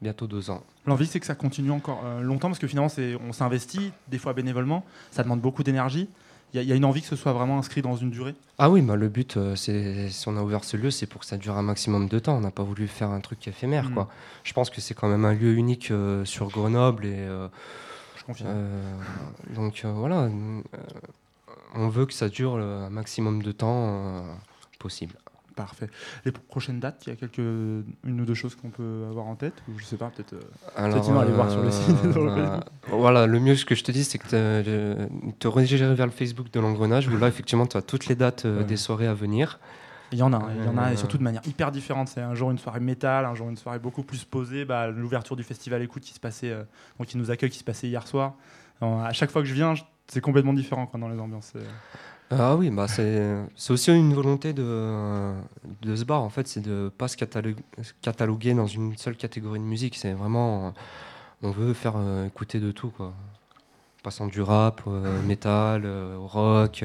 S17: bientôt deux ans.
S4: L'envie, c'est que ça continue encore longtemps, parce que finalement, on s'investit, des fois bénévolement, ça demande beaucoup d'énergie. Il y, a une envie que ce soit vraiment inscrit dans une durée?
S17: Ah oui, bah le but, euh, c'est si on a ouvert ce lieu, c'est pour que ça dure un maximum de temps. On n'a pas voulu faire un truc éphémère. Mm. Quoi. Je pense que c'est quand même un lieu unique euh, sur Grenoble. Et, euh,
S4: Je confirme.
S17: donc voilà, on veut que ça dure un maximum de temps possible.
S4: Parfait. Les prochaines dates, il y a quelques, une ou deux choses qu'on peut avoir en tête ou je sais pas, peut-être.
S17: Euh, aller voir sur le site. [laughs] Euh, voilà, le mieux ce que je te dis, c'est que te, te rediriger vers le Facebook de l'engrenage où là, effectivement, tu as toutes les dates euh, des soirées à venir.
S4: Il y en a, il y en a, et surtout de manière hyper différente. C'est un jour une soirée métal, un jour une soirée beaucoup plus posée. Bah, L'ouverture du festival Écoute qui se passait, donc qui nous accueille, qui se passait hier soir. à chaque fois que je viens, c'est complètement différent quoi, dans les ambiances.
S17: Ah oui, bah c'est aussi une volonté de, de ce bar, en fait, c'est de ne pas se cataloguer, dans une seule catégorie de musique. C'est vraiment. On veut faire euh, écouter de tout, quoi. Passant du rap, euh, métal, euh, rock,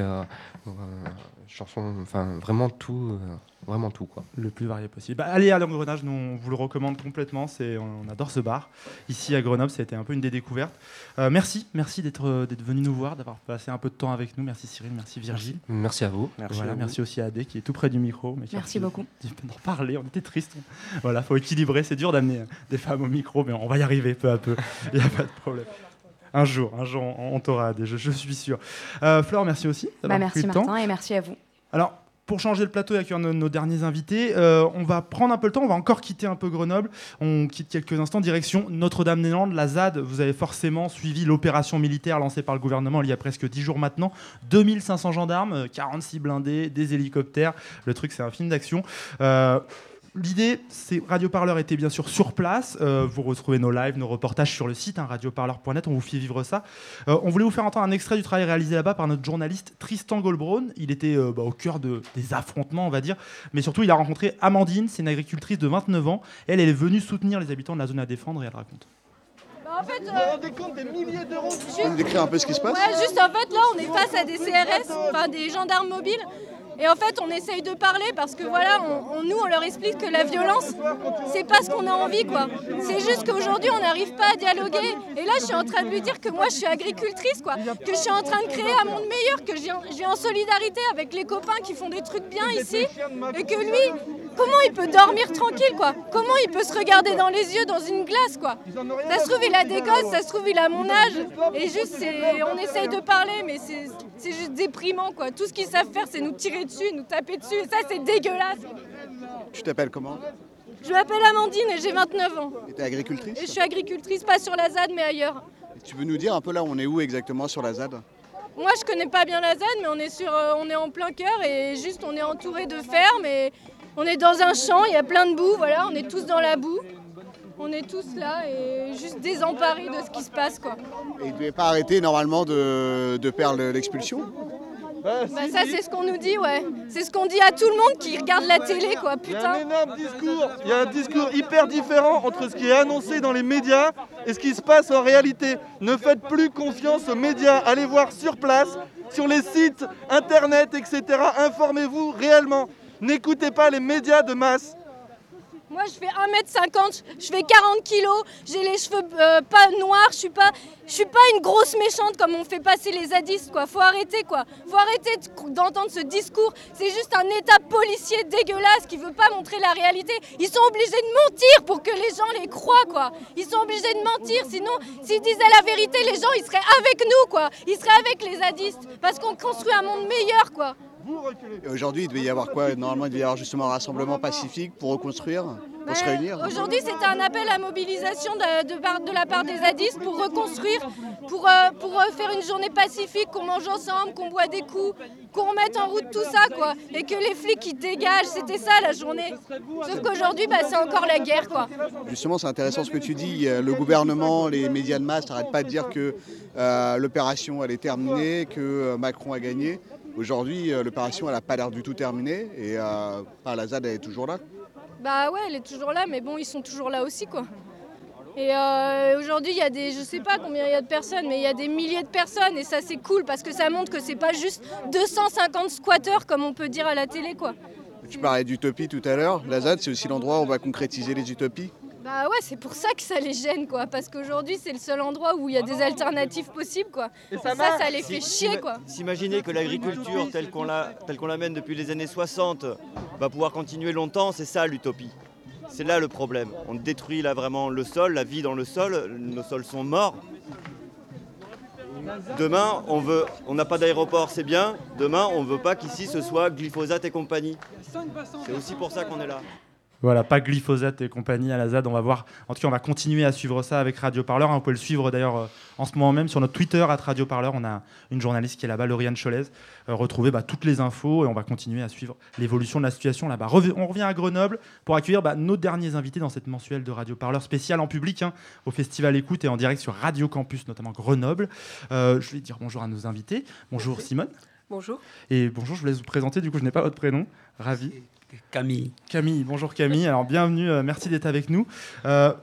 S17: chansons, enfin vraiment tout vraiment tout quoi.
S4: Le plus varié possible. Bah, allez à l'engrenage, nous on vous le recommande complètement. C'est, on adore ce bar. Ici à Grenoble, ça a été un peu une des découvertes. Euh, merci, merci d'être euh, d'être venu nous voir, d'avoir passé un peu de temps avec nous. Merci Cyril, merci Virgile.
S17: Merci, à vous.
S4: Merci, merci aussi à Adé qui est tout près du micro.
S18: Mais merci beaucoup. [laughs]
S4: D'en parler, on était triste. Voilà, faut équilibrer. C'est dur d'amener euh, des femmes au micro, mais on va y arriver peu à peu. [laughs] Il n'y a pas de problème. Un jour, un jour, on, t'aura Adé, je, je, suis sûr. Flore, merci aussi.
S18: Bah, merci Martin et merci à vous.
S4: Alors, pour changer le plateau et accueillir nos, nos derniers invités, euh, on va prendre un peu le temps, on va encore quitter un peu Grenoble. On quitte quelques instants direction Notre-Dame-des-Landes, la ZAD. Vous avez forcément suivi l'opération militaire lancée par le gouvernement il y a presque 10 jours maintenant. 2500 gendarmes, 46 blindés, des hélicoptères. Le truc, c'est un film d'action. Euh, L'idée, c'est Radio Parleur était bien sûr sur place. Euh, vous retrouvez nos lives, nos reportages sur le site hein, radioparleur.net. On vous fait vivre ça. Euh, on voulait vous faire entendre un extrait du travail réalisé là-bas par notre journaliste Tristan Goldbraun. Il était euh, bah, au cœur de, des affrontements, on va dire. Mais surtout, il a rencontré Amandine. C'est une agricultrice de 29 ans. Elle, elle est venue soutenir les habitants de la zone à défendre et elle raconte.
S19: Bah, en fait, vous vous rendez compte des milliers d'euros
S15: Juste... décrire un peu ce qui se passe
S19: Ouais, juste en fait, là, on est face à des CRS, enfin des gendarmes mobiles et en fait, on essaye de parler parce que voilà, nous, on leur explique que la violence, c'est pas ce qu'on a envie, quoi. C'est juste qu'aujourd'hui, on n'arrive pas à dialoguer. Et là, je suis en train de lui dire que moi, je suis agricultrice, quoi. Que je suis en train de créer un monde meilleur, que viens en solidarité avec les copains qui font des trucs bien ici. Et que lui, comment il peut dormir tranquille, quoi? Comment il peut se regarder dans les yeux dans une glace, quoi? Ça se trouve, il a des gosses, ça se trouve, il a mon âge. Et juste, on essaye de parler, mais c'est juste déprimant, quoi. Tout ce qu'ils savent faire, c'est nous tirer dessus, nous taper dessus. Et ça, c'est dégueulasse.
S15: Tu t'appelles comment?
S19: Je m'appelle Amandine et j'ai 29 ans.
S13: Et t'es agricultrice?
S19: Et je suis agricultrice, pas sur la ZAD, mais ailleurs.
S13: Tu veux nous dire un peu là, on est où exactement sur la ZAD?
S19: Moi, je connais pas bien la ZAD, mais on est, sur, euh, on est en plein cœur et juste on est entouré de fermes et on est dans un champ, il y a plein de boue, voilà, on est tous dans la boue. On est tous là et juste désemparés de ce qui se passe, quoi.
S13: Et il ne devait pas arrêter normalement de, de perdre l'expulsion
S19: Bah, ça, c'est ce qu'on nous dit, ouais. C'est ce qu'on dit à tout le monde qui regarde la télé, quoi,
S20: Il y a un
S19: putain.
S20: énorme discours, il y a un discours hyper différent entre ce qui est annoncé dans les médias et ce qui se passe en réalité. Ne faites plus confiance aux médias, allez voir sur place, sur les sites internet, etc. Informez-vous réellement. N'écoutez pas les médias de masse.
S19: Moi, je fais 1m50, je fais 40 kilos, j'ai les cheveux euh, pas noirs, je suis pas, je suis pas une grosse méchante comme on fait passer les zadistes, quoi. Faut arrêter, quoi. Faut arrêter de- d'entendre ce discours. C'est juste un état policier dégueulasse qui veut pas montrer la réalité. Ils sont obligés de mentir pour que les gens les croient, quoi. Ils sont obligés de mentir, sinon, s'ils disaient la vérité, les gens, ils seraient avec nous, quoi. Ils seraient avec les zadistes, parce qu'on construit un monde meilleur, quoi.
S13: Et Aujourd'hui, il devait y avoir quoi Normalement, il devait y avoir justement un rassemblement pacifique pour reconstruire, pour se réunir.
S19: Aujourd'hui, c'était un appel à mobilisation de, de par- de la part des zadistes pour reconstruire, pour, euh, pour euh, faire une journée pacifique, qu'on mange ensemble, qu'on boit des coups, qu'on remette en route tout ça, quoi. Et que les flics, ils dégagent. C'était ça, la journée. Sauf qu'aujourd'hui, bah, c'est encore la guerre, quoi.
S13: Justement, c'est intéressant ce que tu dis. Euh, Le gouvernement, les médias de masse n'arrêtent pas de dire que euh, l'opération elle est terminée, que Macron a gagné. Aujourd'hui, euh, l'opération elle n'a pas l'air du tout terminée et euh, la ZAD elle est toujours là.
S19: Bah ouais, elle est toujours là, mais bon, ils sont toujours là aussi, quoi. Et euh, aujourd'hui, il y a des, je sais pas combien il y a de personnes, mais il y a des milliers de personnes, et ça c'est cool parce que ça montre que c'est pas juste 250 squatteurs comme on peut dire à la télé, quoi.
S13: Tu parlais d'utopie tout à l'heure. La ZAD, c'est aussi l'endroit où on va concrétiser les utopies.
S19: Bah ouais, c'est pour ça que ça les gêne, quoi, parce qu'aujourd'hui c'est le seul endroit où il y a des alternatives possibles, quoi. Et ça, ça, les fait chier, quoi.
S21: S'imaginer que l'agriculture telle qu'on la, telle qu'on la mène depuis les années 60 va pouvoir continuer longtemps, c'est ça l'utopie. C'est là le problème. On détruit là vraiment le sol, la vie dans le sol, nos sols sont morts. Demain, on veut, on n'a pas d'aéroport, c'est bien. Demain, on veut pas qu'ici ce soit glyphosate et compagnie. C'est aussi pour ça qu'on est là.
S4: Voilà, pas glyphosate et compagnie à la ZAD. On va voir. En tout cas, on va continuer à suivre ça avec Radio Parleur. Vous pouvez le suivre d'ailleurs euh, en ce moment même sur notre Twitter à Radio Parleur. On a une journaliste qui est là-bas, Lauriane Cholez. Euh, retrouver bah, toutes les infos et on va continuer à suivre l'évolution de la situation là-bas. Rev- on revient à Grenoble pour accueillir bah, nos derniers invités dans cette mensuelle de Radio Parleur spéciale en public hein, au Festival Écoute et en direct sur Radio Campus, notamment Grenoble. Euh, je vais dire bonjour à nos invités. Bonjour Simone.
S22: Bonjour.
S4: Et bonjour, je vous laisse vous présenter. Du coup, je n'ai pas votre prénom. Ravi.
S22: Camille.
S4: Camille, bonjour Camille. Alors bienvenue, euh, merci d'être avec nous. Euh,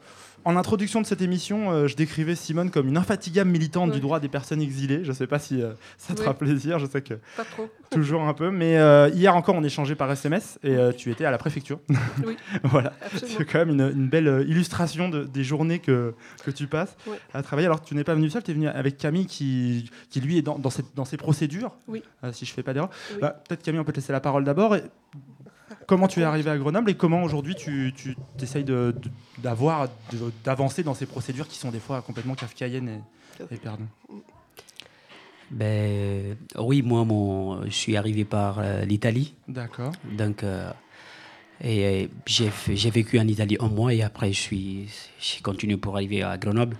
S4: en introduction de cette émission, euh, je décrivais Simone comme une infatigable militante
S22: Ouais.
S4: du droit des personnes exilées. Je ne sais pas si euh, ça te
S22: Ouais.
S4: fera plaisir, je sais que
S22: Pas trop. [laughs]
S4: toujours un peu. Mais euh, hier encore, on échangeait par SMS et euh, tu étais à la préfecture. [laughs]
S22: Oui,
S4: voilà, c'est quand même une, une belle illustration de- des journées que, que tu passes
S22: Ouais.
S4: à travailler. Alors tu n'es pas venu seul, tu es venu avec Camille qui, qui lui est dans, dans, cette- dans ses procédures.
S22: Oui.
S4: Euh, si je fais pas d'erreur.
S22: Oui.
S4: Bah, Peut-être Camille, on peut te laisser la parole d'abord. Comment tu es arrivé à Grenoble et comment aujourd'hui tu, tu essayes d'avoir, d'avancer dans ces procédures qui sont des fois complètement kafkaïennes et, et pardon.
S22: Ben, oui, moi, mon, je suis arrivé par euh, l'Italie.
S4: D'accord.
S22: Donc, euh, et, j'ai vécu en Italie un mois et après, je suis, j'ai continué pour arriver à Grenoble.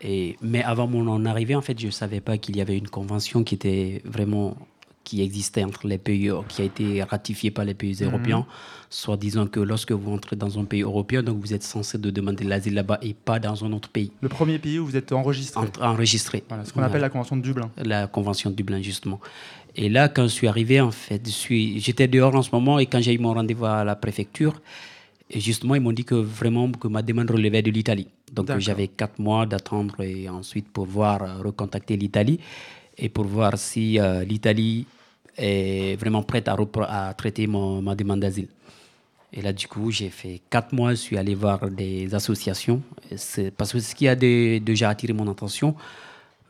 S22: Et, mais avant mon arrivée, en fait, je ne savais pas qu'il y avait une convention qui était vraiment qui existait entre les pays, euh, qui a été ratifiée par les pays
S4: Mhm.
S22: européens, soit disant que lorsque vous entrez dans un pays européen, donc vous êtes censé de demander l'asile là-bas et pas dans un autre pays.
S4: Le premier pays où vous êtes enregistré.
S22: Enregistré.
S4: Voilà, ce qu'on appelle la Convention de Dublin.
S22: La Convention de Dublin, justement. Et là, quand je suis arrivé, en fait, j'étais dehors en ce moment et quand j'ai eu mon rendez-vous à la préfecture, justement, ils m'ont dit que vraiment que ma demande relevait de l'Italie. Donc j'avais quatre mois d'attendre et ensuite pouvoir euh, recontacter l'Italie et pour voir si euh, l'Italie est vraiment prête à, traiter mon- ma demande d'asile. Et là, du coup, j'ai fait quatre mois, je suis allé voir des associations. Parce que ce qui a dé- déjà attiré mon attention,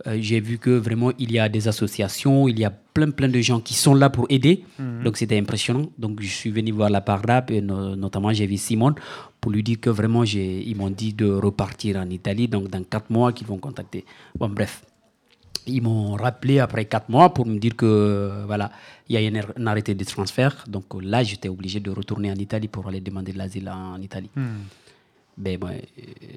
S22: euh, j'ai vu que vraiment, il y a des associations, il y a plein, plein de gens qui sont là pour aider.
S4: Mhm.
S22: Donc, c'était impressionnant. Donc, je suis venu voir la PARDAP et no- notamment, j'ai vu Simone pour lui dire que vraiment, ils m'ont dit de repartir en Italie. Donc, dans quatre mois, qu'ils vont contacter. Bon, bref. Ils m'ont rappelé après quatre mois pour me dire que voilà, il y a un, un arrêté de transfert. Donc là, j'étais obligé de retourner en Italie pour aller demander de l'asile en Italie.
S4: Hmm.
S22: Ben, euh,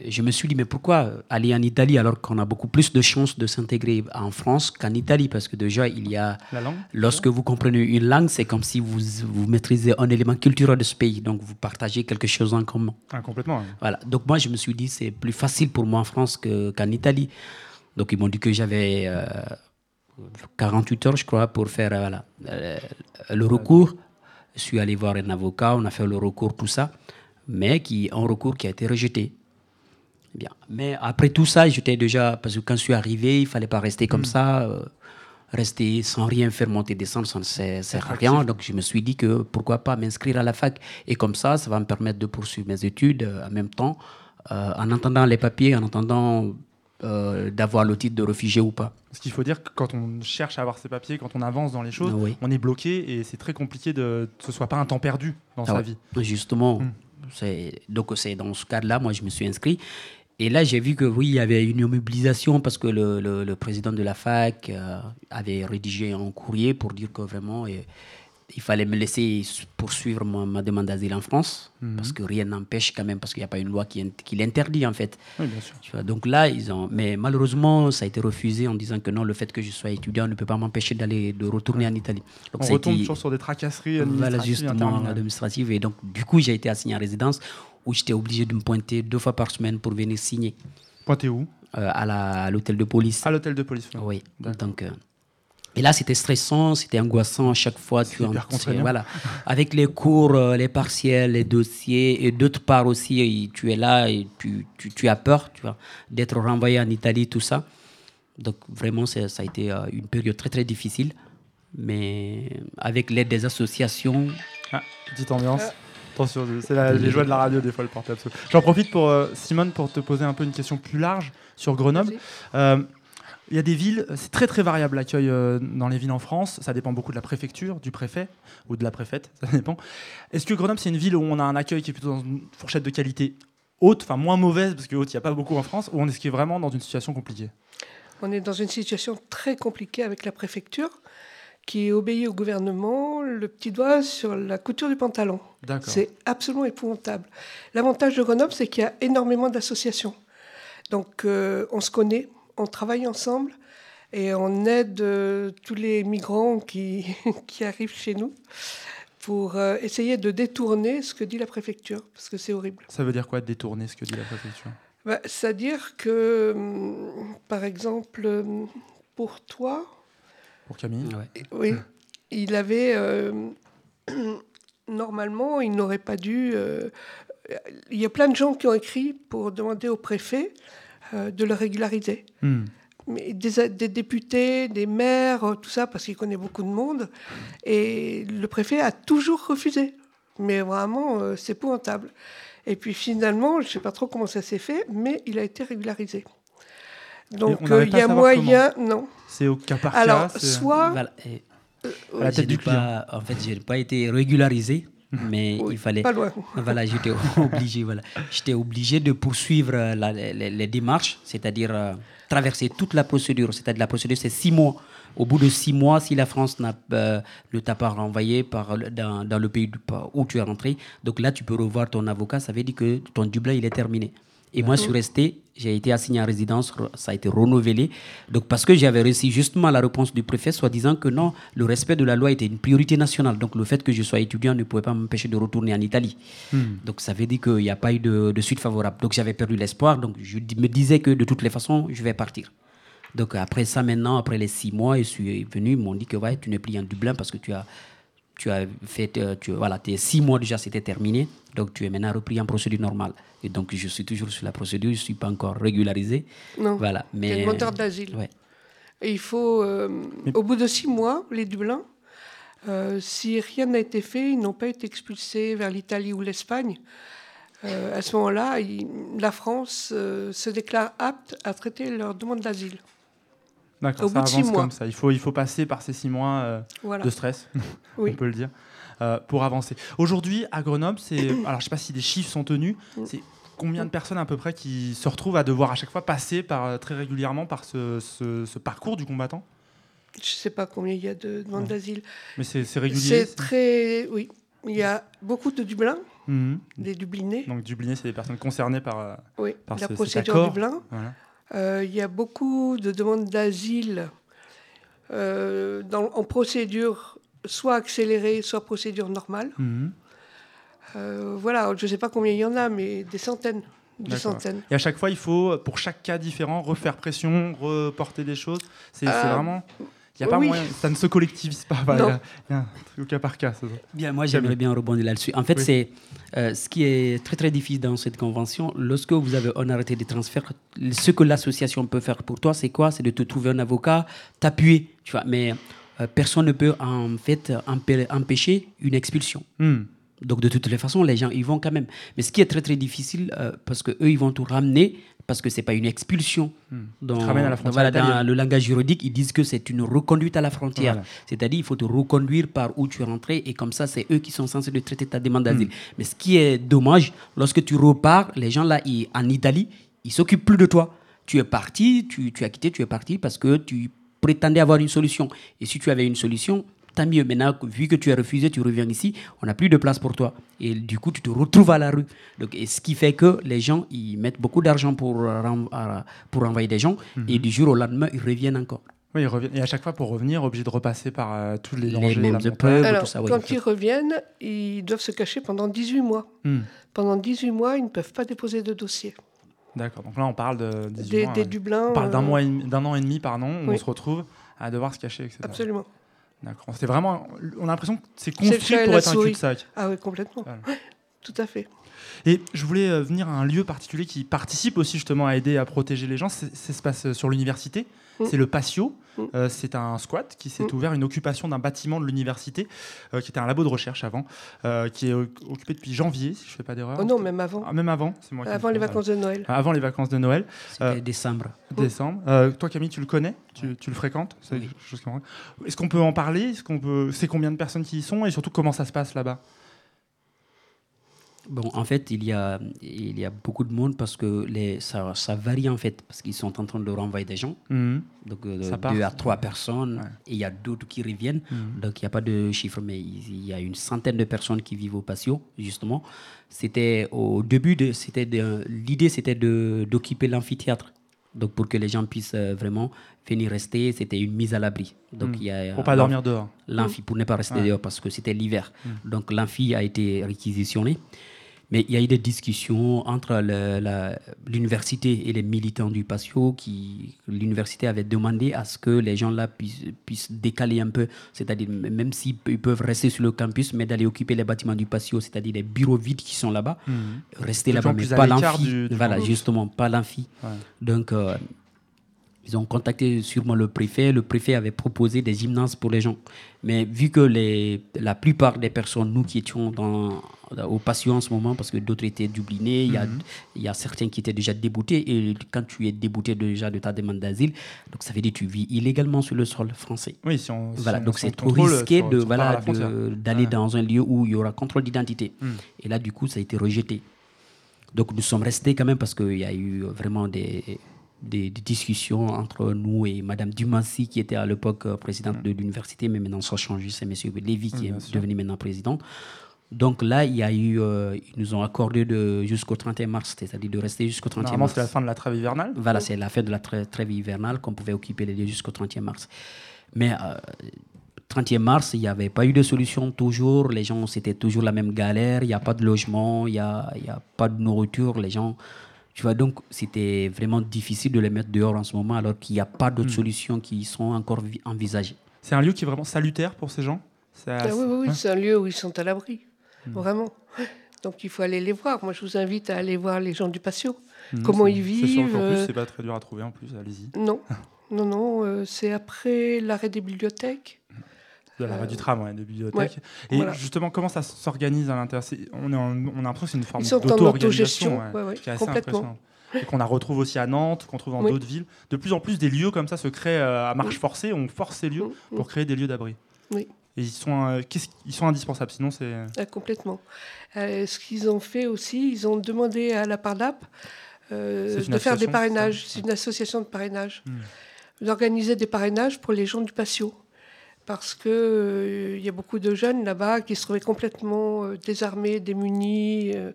S22: je me suis dit, mais pourquoi aller en Italie alors qu'on a beaucoup plus de chances de s'intégrer en France qu'en Italie? Parce que déjà, il y a.
S4: La langue
S22: Lorsque vous comprenez une langue, c'est comme si vous, vous maîtrisez un élément culturel de ce pays. Donc, vous partagez quelque chose en commun.
S4: Ah, complètement.
S22: Voilà. Donc, moi, je me suis dit, c'est plus facile pour moi en France que- qu'en Italie. Donc, ils m'ont dit que j'avais euh, 48 heures, je crois, pour faire euh, voilà, euh, le recours. Je suis allé voir un avocat, on a fait le recours, tout ça, mais qui, un recours qui a été rejeté. Bien. Mais après tout ça, j'étais déjà. Parce que quand je suis arrivé, il ne fallait pas rester comme ça. euh, rester sans rien faire, monter, descendre, ça ne sert à rien. Donc je me suis dit que pourquoi pas m'inscrire à la fac. Et comme ça, ça va me permettre de poursuivre mes études euh, en même temps, euh, en attendant les papiers, en attendant euh, d'avoir le titre de réfugié ou pas.
S4: Parce qu'il faut dire que quand on cherche à avoir ses papiers, quand on avance dans les choses,
S22: Oui.
S4: on est bloqué et c'est très compliqué de que ce soit pas un temps perdu dans
S22: Ah
S4: sa
S22: ouais.
S4: vie.
S22: Justement,
S4: Hmm.
S22: c'est donc c'est dans ce cadre-là, moi je me suis inscrit. Et là, j'ai vu que oui, il y avait une mobilisation parce que le, le- le président de la fac euh, avait rédigé un courrier pour dire que vraiment, il fallait me laisser poursuivre ma, ma demande d'asile en France,
S4: Mhm.
S22: parce que rien n'empêche quand même, parce qu'il n'y a pas une loi qui, int- qui l'interdit en fait.
S4: Oui, bien sûr.
S22: Tu vois, donc là, ils ont. Mais malheureusement, ça a été refusé en disant que non, le fait que je sois étudiant ne peut pas m'empêcher d'aller de retourner en Italie. Donc,
S4: on retombe
S22: été-
S4: toujours sur des tracasseries
S22: voilà,
S4: administratives
S22: justement,
S4: interminables.
S22: administrative. Et donc, du coup, j'ai été assigné en résidence où j'étais obligé de me pointer deux fois par semaine pour venir signer.
S4: Pointer où?
S22: Euh, À à l'hôtel de police.
S4: À l'hôtel de police.
S22: Oui. Donc, euh, et là, c'était stressant, c'était angoissant à chaque fois. Tu
S4: contraignant.
S22: voilà. Avec les cours, euh, les partiels, les dossiers, et d'autre part aussi, et tu es là et tu, tu, tu as peur, tu vois, d'être renvoyé en Italie, tout ça. Donc vraiment, ça a été euh, une période très très difficile, mais avec l'aide des associations.
S4: Ah, petite ambiance. Attention, c'est la- les joies de la radio des fois le portable. J'en profite pour euh, Simone pour te poser un peu une question plus large sur Grenoble. Euh, Il y a des villes, c'est très très variable l'accueil euh, dans les villes en France. Ça dépend beaucoup de la préfecture, du préfet ou de la préfète, [laughs] ça dépend. Est-ce que Grenoble c'est une ville où on a un accueil qui est plutôt dans une fourchette de qualité haute, enfin moins mauvaise parce que haute il n'y a pas beaucoup en France, ou on est vraiment dans une situation compliquée?
S23: On est dans une situation très compliquée avec la préfecture qui obéit au gouvernement le petit doigt sur la couture du pantalon. C'est absolument épouvantable. L'avantage de Grenoble, c'est qu'il y a énormément d'associations. Donc euh, on se connaît, on travaille ensemble et on aide euh, tous les migrants qui, [laughs] qui arrivent chez nous pour euh, essayer de détourner ce que dit la préfecture, parce que c'est horrible.
S4: Ça veut dire quoi détourner ce que dit la préfecture?
S23: Bah, C'est-à-dire que, hum, par exemple, hum, pour toi,
S4: Pour Camille?
S23: Oui, il avait. euh, [clears throat] normalement, il n'aurait pas dû. euh, il y a plein de gens qui ont écrit pour demander au préfet euh, de le régulariser.
S4: Hmm.
S23: Mais des, des députés, des maires, euh, tout ça, parce qu'il connaît beaucoup de monde. Et le préfet a toujours refusé. Mais vraiment, euh, c'est épouvantable. Et puis finalement, je ne sais pas trop comment ça s'est fait, mais il a été régularisé. Donc euh, il y a moyen.
S4: comment.
S23: Non.
S4: C'est au cas par cas.
S23: Alors,
S4: c'est-
S23: soit.
S22: Voilà, et-
S4: À la tête du
S22: pas- En fait, je n'ai pas été régularisé, [laughs] mais il fallait.
S23: pas loin. [laughs]
S22: Voilà, j'étais obligé. Voilà, j'étais obligé de poursuivre euh, la- les, les démarches, c'est-à-dire euh, traverser toute la procédure. C'est-à-dire la procédure, c'est six mois. Au bout de six mois, si la France n'a, euh, ne t'a pas renvoyé par, dans, dans le pays où tu es rentré, donc là, tu peux revoir ton avocat. Ça veut dire que ton Dublin, il est terminé. Et moi, je suis resté, j'ai été assigné en résidence, ça a été renouvelé. Donc, parce que j'avais reçu justement la réponse du préfet, soit disant que non, le respect de la loi était une priorité nationale. Donc, le fait que je sois étudiant ne pouvait pas m'empêcher de retourner en Italie.
S4: Hmm.
S22: Donc, ça veut dire qu'il n'y a pas eu de, de suite favorable. Donc, j'avais perdu l'espoir. Donc, je me disais que de toutes les façons, je vais partir. Donc, après ça, maintenant, après les six mois, je suis venu, ils m'ont dit que ouais, tu n'es plus en Dublin parce que tu as, tu as fait, euh, tu, voilà, tes six mois déjà, c'était terminé. Donc, tu es maintenant repris en procédure normale. Et donc, je suis toujours sur la procédure, je ne suis pas encore régularisé.
S23: Non.
S22: Voilà.
S23: Il y a
S22: Mais,
S23: une moteur d'asile.
S22: Ouais.
S23: Et il faut, euh, au bout de six mois, les Dublins, euh, si rien n'a été fait, ils n'ont pas été expulsés vers l'Italie ou l'Espagne. euh, à ce moment-là, la France euh, se déclare apte à traiter leur demande d'asile.
S4: D'accord,
S23: Au
S4: ça
S23: bout de six
S4: avance
S23: mois.
S4: comme ça. Il faut, il faut passer par ces six mois euh,
S23: Voilà.
S4: de stress, [laughs]
S23: Oui.
S4: on peut le dire, euh, pour avancer. Aujourd'hui, à Grenoble, c'est, [coughs] alors je ne sais pas si des chiffres sont tenus,
S23: Mm.
S4: c'est combien de personnes à peu près qui se retrouvent à devoir à chaque fois passer par, euh, très régulièrement par ce, ce- ce parcours du combattant?
S23: Je ne sais pas combien il y a de demandes
S4: Ouais.
S23: d'asile.
S4: Mais c'est régulier
S23: C'est très. Oui. Il y a beaucoup de Dublin,
S4: Mhm.
S23: des Dublinés.
S4: Donc Dublinés, c'est des personnes concernées par,
S23: Oui,
S4: par
S23: la
S4: ce- cet
S23: procédure
S4: accord.
S23: Dublin.
S4: Voilà.
S23: Euh, il y a beaucoup de demandes d'asile euh, en procédure soit accélérée, soit procédure normale.
S4: Mhm.
S23: Euh, voilà, je ne sais pas combien il y en a, mais des centaines. Des centaines.
S4: Et à chaque fois, il faut, pour chaque cas différent, refaire pression, reporter des choses. C'est c'est
S23: Euh,
S4: vraiment. Il n'y a pas
S23: oui.
S4: moyen. Ça ne se collectivise pas. Il y a- il y a un truc au cas par cas. ça.
S22: Bien, moi j'aimerais bien rebondir là-dessus. En fait,
S4: Oui.
S22: c'est euh, ce qui est très très difficile dans cette convention. Lorsque vous avez un arrêté de transfert, ce que l'association peut faire pour toi, c'est quoi? C'est de te trouver un avocat, t'appuyer, tu vois. Mais euh, personne ne peut en fait empê- empêcher une expulsion.
S4: Hmm.
S22: Donc de toutes les façons, les gens ils vont quand même. Mais ce qui est très très difficile, euh, parce que eux ils vont tout ramener, parce que c'est pas une expulsion.
S4: Hmm.
S22: Dans,
S4: à la
S22: dans- voilà, dans le langage juridique, ils disent que c'est une reconduite à la frontière.
S4: Voilà.
S22: C'est-à-dire il faut te reconduire par où tu es rentré et comme ça c'est eux qui sont censés de traiter ta demande d'asile.
S4: Hmm.
S22: Mais ce qui est dommage, lorsque tu repars, les gens là ils- en Italie, ils s'occupent plus de toi. Tu es parti, tu, tu as quitté, tu es parti parce que tu prétendais avoir une solution. Et si tu avais une solution, tant mieux. Maintenant, vu que tu as refusé, tu reviens ici, on n'a plus de place pour toi. Et du coup, tu te retrouves à la rue. Donc, et ce qui fait que les gens, ils mettent beaucoup d'argent pour, euh, euh, pour envoyer des gens.
S4: Mhm.
S22: Et du jour au lendemain, ils reviennent encore.
S4: Oui, ils reviennent. Et à chaque fois, pour revenir, obligé de repasser par euh, tous les
S22: Les
S4: dangers. la montagne.
S22: épreuves,
S23: Alors,
S22: tout ça, oui.
S23: quand ils reviennent, ils doivent se cacher pendant 18 mois.
S4: Hmm.
S23: Pendant 18 mois, ils ne peuvent pas déposer de dossier.
S4: D'accord. Donc là, on parle de 18
S23: Des-
S4: mois,
S23: des
S4: ouais.
S23: Dublins,
S4: On parle d'un
S23: euh,
S4: an et demi, pardon, où
S23: Oui.
S4: on se retrouve à devoir se cacher, etc.
S23: Absolument.
S4: D'accord. C'est vraiment. On a l'impression que c'est construit pour être un cul-de-sac.
S23: Ah oui, complètement.
S4: Voilà.
S23: Ouais, [laughs] Tout à fait.
S4: Et je voulais euh, venir à un lieu particulier qui participe aussi justement à aider à protéger les gens. C'est- Ça se passe euh, sur l'université.
S23: Mm.
S4: C'est le Patio.
S23: Mm.
S4: Euh, c'est un squat qui s'est
S23: Mm.
S4: ouvert, une occupation d'un bâtiment de l'université, euh, qui était un labo de recherche avant, euh, qui est occupé depuis janvier, si je ne fais pas d'erreur.
S23: Oh non, même avant.
S4: Ah, même avant, c'est moi qui me
S23: Avant les vacances de Noël.
S4: Avant les vacances de Noël.
S22: C'était décembre.
S4: Décembre. Euh, toi, Camille, tu le connais? Tu, tu le fréquentes? C'est Est-ce qu'on peut en parler? Est-ce qu'on peut... C'est combien de personnes qui y sont? Et surtout, comment ça se passe là-bas?
S22: Bon, en fait, il y a, il y a beaucoup de monde parce que les, ça, ça varie en fait, parce qu'ils sont en train de renvoyer des gens.
S4: Mhm.
S22: Donc, euh,
S4: Ça
S22: deux à trois personnes. Et il y a d'autres qui reviennent.
S4: Mhm.
S22: Donc, il n'y a pas de chiffre, mais il y a une centaine de personnes qui vivent au patio, justement. C'était au début, de, c'était de- l'idée, c'était de, d'occuper l'amphithéâtre. Donc, pour que les gens puissent euh, vraiment venir rester, c'était une mise à l'abri. Donc,
S4: Mhm.
S22: il y a,
S4: Pour pas dormir dehors.
S22: L'amphi, pour ne pas rester
S4: Ouais.
S22: dehors, parce que c'était l'hiver.
S4: Mhm.
S22: Donc, l'amphi a été réquisitionné. Mais il y a eu des discussions entre l'université et les militants du patio qui l'université avait demandé à ce que les gens là puissent, puissent décaler un peu, c'est-à-dire même s'ils pe- ils peuvent rester sur le campus, mais d'aller occuper les bâtiments du patio, c'est-à-dire les bureaux vides qui sont là-bas,
S4: Mhm.
S22: rester là-bas, mais pas l'amphi. Voilà, justement, pas l'amphi.
S4: Ouais.
S22: Donc euh, ils ont contacté sûrement le préfet. Le préfet avait proposé des gymnases pour les gens. Mais vu que les, la plupart des personnes, nous qui étions dans, au patio en ce moment, parce que d'autres étaient dublinés, il y a-
S4: Mhm.
S22: il y, a certains qui étaient déjà déboutés. Et quand tu es débouté déjà de ta demande d'asile, donc ça veut dire que tu vis illégalement sur le sol français.
S4: Oui, si on-
S22: voilà,
S4: on-
S22: donc c'est trop risqué voilà d'aller
S4: Ouais.
S22: dans un lieu où il y aura contrôle d'identité.
S4: Mhm.
S22: Et là, du coup, ça a été rejeté. Donc nous sommes restés quand même parce qu'il y a eu vraiment des, des, des discussions entre nous et Madame Dumassi, qui était à l'époque euh, présidente de l'université, mais maintenant ça a changé, c'est Monsieur Lévy qui
S4: Mm,
S22: est devenu maintenant président. Donc là, il y a eu, euh, ils nous ont accordé jusqu'au 31 mars, c'est-à-dire de rester jusqu'au 31
S4: Normalement,
S22: mars.
S4: c'est la fin de la trêve hivernale.
S22: Voilà, c'est la fin de la trê- trêve hivernale qu'on pouvait occuper les lieux jusqu'au 31 mars. Mais euh, 30e mars, il n'y avait pas eu de solution toujours. Les gens, c'était toujours la même galère. Il n'y a pas de logement, il n'y a, a pas de nourriture. Les gens, tu vois, donc c'était vraiment difficile de les mettre dehors en ce moment alors qu'il n'y a pas d'autres
S4: Hmm.
S22: solutions qui sont encore vi- envisagées.
S4: C'est un lieu qui est vraiment salutaire pour ces gens? Ça-
S23: Ah oui, oui, oui,
S4: ouais.
S23: c'est un lieu où ils sont à l'abri.
S4: Hmm.
S23: Vraiment. Donc il faut aller les voir. Moi, je vous invite à aller voir les gens du patio.
S4: Mhm,
S23: Comment ils
S4: C'est sur le
S23: vivent.
S4: campus,
S23: euh,
S4: c'est pas très dur à trouver en plus, allez-y.
S23: Non, [laughs] non, non. euh, c'est après l'arrêt des bibliothèques.
S4: De l'arrêt
S23: Euh,
S4: du tram, ouais, de bibliothèque.
S23: ouais,
S4: Et
S23: voilà.
S4: justement, comment ça s'organise à l'intérieur? On, est en- on a l'impression que c'est une forme d'auto-organisation
S23: ouais,
S4: qui est assez impressionnante. Et qu'on a retrouve aussi à Nantes, qu'on trouve dans
S23: Oui.
S4: d'autres villes. De plus en plus, des lieux comme ça se créent euh, à marche forcée. On force ces lieux pour créer des lieux d'abri.
S23: Oui.
S4: Et ils sont, euh, ils sont indispensables, sinon c'est...
S23: Ah, complètement. Euh, ce qu'ils ont fait aussi, ils ont demandé à la Pardap euh, de faire des parrainages. C'est une association de parrainage.
S4: Hmm.
S23: D'organiser des parrainages pour les gens du patio. Parce qu'il il y a beaucoup de jeunes là-bas qui se trouvaient complètement euh, désarmés, démunis. euh,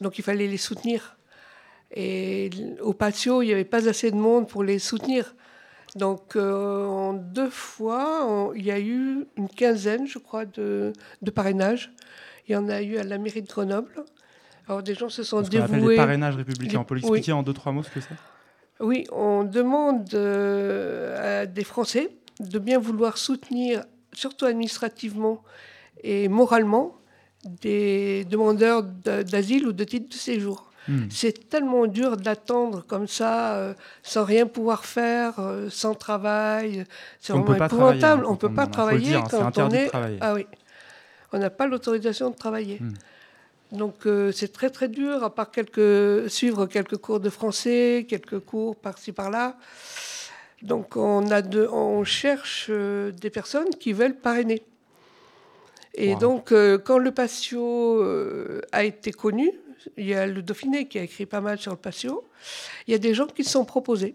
S23: donc il fallait les soutenir. Et au patio, il n'y avait pas assez de monde pour les soutenir. Donc euh, en deux fois, il y a eu une quinzaine, je crois, de, de parrainages. Il y en a eu à la mairie de Grenoble. Alors des gens se sont
S4: Ce qu'on appelle
S23: dévoués.
S4: les parrainages républicains. On peut l'expliquer
S23: oui.
S4: en deux, trois mots ce que c'est?
S23: Oui, on demande euh, à des Français de bien vouloir soutenir, surtout administrativement et moralement, des demandeurs de- d'asile ou de titre de séjour.
S4: Hmm.
S23: C'est tellement dur d'attendre comme ça, euh, sans rien pouvoir faire, euh, sans travail. C'est
S4: On ne
S23: vraiment
S4: peut pas travailler,
S23: épouvantable.
S4: hein,
S23: on ne peut pas
S4: on-
S23: travailler
S4: dire, c'est
S23: quand on est.
S4: travailler.
S23: Ah oui. On n'a pas l'autorisation de travailler.
S4: Hmm.
S23: Donc euh, c'est très très dur, à part quelques, suivre quelques cours de français, quelques cours par-ci par-là. Donc on, a de, on cherche euh, des personnes qui veulent parrainer. Et
S24: Wow.
S23: donc euh, quand le patio euh, a été connu, il y a le Dauphiné qui a écrit pas mal sur le patio, il y a des gens qui se sont proposés.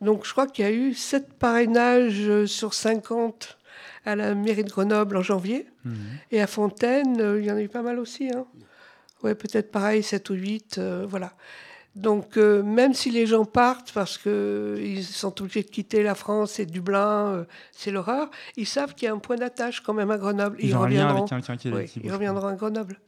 S23: Donc je crois qu'il y a eu 7 parrainages sur 50 à la mairie de Grenoble en janvier.
S4: Mhm.
S23: Et à Fontaine, il y en a eu pas mal aussi. Hein. Ouais, peut-être pareil, 7 ou 8, voilà. Donc, euh, même si les gens partent parce qu'ils sont obligés de quitter la France et Dublin, euh, c'est l'horreur, ils savent qu'il y a un point d'attache quand même à Grenoble.
S4: Ils ont un lien avec
S23: reviendront.
S4: quelqu'un qui-
S23: Oui,
S4: qui
S23: ils reviendront à Grenoble.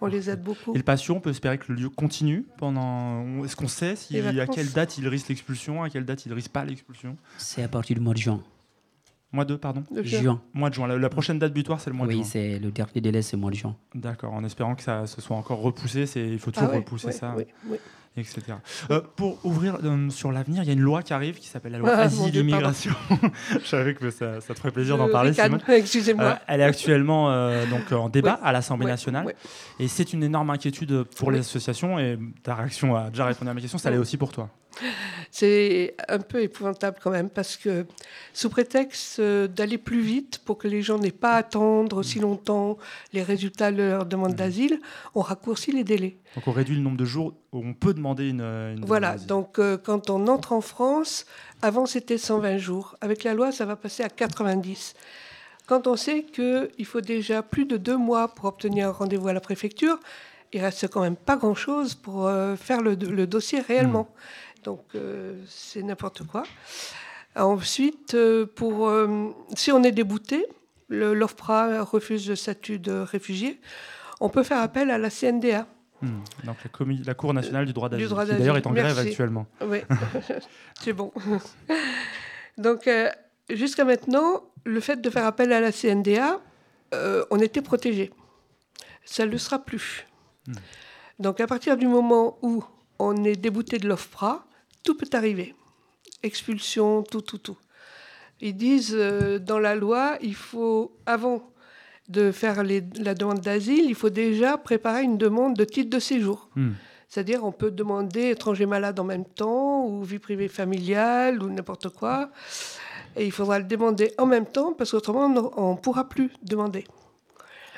S23: On les aide beaucoup.
S4: Et le patio, on peut espérer que le lieu continue pendant. Est-ce qu'on sait si, à quelle date il risque l'expulsion, à quelle date il risque pas l'expulsion?
S22: C'est à partir du mois de juin.
S4: Mois de, pardon?
S22: De juin. Juin.
S4: Mois de juin. La, la prochaine date butoir, c'est le mois de
S22: Oui,
S4: juin.
S22: c'est le dernier délai, c'est le mois de juin.
S4: D'accord, en espérant que ça se soit encore repoussé, c'est il faut toujours
S22: Ah ouais,
S4: repousser
S22: ouais,
S4: ça,
S22: oui, oui.
S4: Etc. Euh, pour ouvrir euh, sur l'avenir, il y a une loi qui arrive qui s'appelle la loi
S23: Ah,
S4: Asile
S23: Dieu,
S4: Immigration. [laughs] Je savais que ça, ça te ferait plaisir d'en parler.
S23: excusez-moi.
S4: Euh, elle est actuellement donc en débat à l'Assemblée nationale, et c'est une énorme inquiétude pour les associations. Et ta réaction a déjà répondu à ma question, ça l'est aussi pour toi.
S23: C'est un peu épouvantable quand même parce que sous prétexte euh, d'aller plus vite pour que les gens n'aient pas à attendre aussi longtemps les résultats de leur demande d'asile, on raccourcit les délais.
S4: Donc on réduit le nombre de jours où on peut demander une. une
S23: Voilà, donc euh, quand on entre en France, avant c'était 120 jours. Avec la loi, ça va passer à 90. Quand on sait qu'il faut déjà plus de deux mois pour obtenir un rendez-vous à la préfecture, il reste quand même pas grand-chose pour euh, faire le, le dossier réellement. Donc euh, c'est n'importe quoi. Ensuite, euh, pour, euh, si on est débouté, l'OFPRA refuse le statut de réfugié, on peut faire appel à la CNDA.
S4: Hmm. Donc la, Cour nationale du droit d'asile, qui d'ailleurs est en grève actuellement.
S23: Oui, [laughs] c'est bon. Donc, euh, jusqu'à maintenant, le fait de faire appel à la CNDA, euh, on était protégé. Ça ne le sera plus.
S4: Hmm.
S23: Donc, à partir du moment où on est débouté de l'OFPRA, tout peut arriver. Expulsion, tout, tout, tout. Ils disent euh, dans la loi, il faut, avant de faire les- la demande d'asile, il faut déjà préparer une demande de titre de séjour.
S4: Hmm.
S23: C'est-à-dire, on peut demander étranger malade en même temps, ou vie privée familiale, ou n'importe quoi. Et il faudra le demander en même temps, parce qu'autrement, on ne pourra plus demander.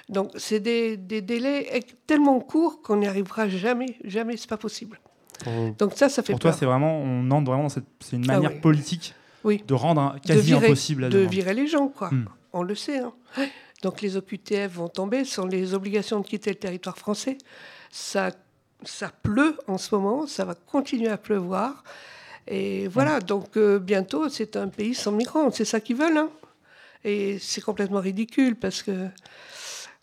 S23: Donc, c'est des, des délais tellement courts qu'on n'y arrivera jamais. Jamais, c'est pas possible.
S4: Pour-
S23: Donc ça, ça fait
S4: Pour toi, c'est vraiment, on entre vraiment dans cette, c'est une
S23: Ah
S4: manière
S23: oui.
S4: politique
S23: Oui.
S4: de rendre un-
S23: De
S4: quasi
S23: virer-
S4: impossible la
S23: De
S4: demande.
S23: virer les gens, quoi.
S4: Hmm.
S23: On le sait. hein. Donc les OQTF vont tomber, ce sont les obligations de quitter le territoire français. Ça, ça pleut en ce moment, ça va continuer à pleuvoir. Et voilà, donc euh, bientôt, c'est un pays sans migrants. C'est ça qu'ils veulent. hein. Et c'est complètement ridicule parce que,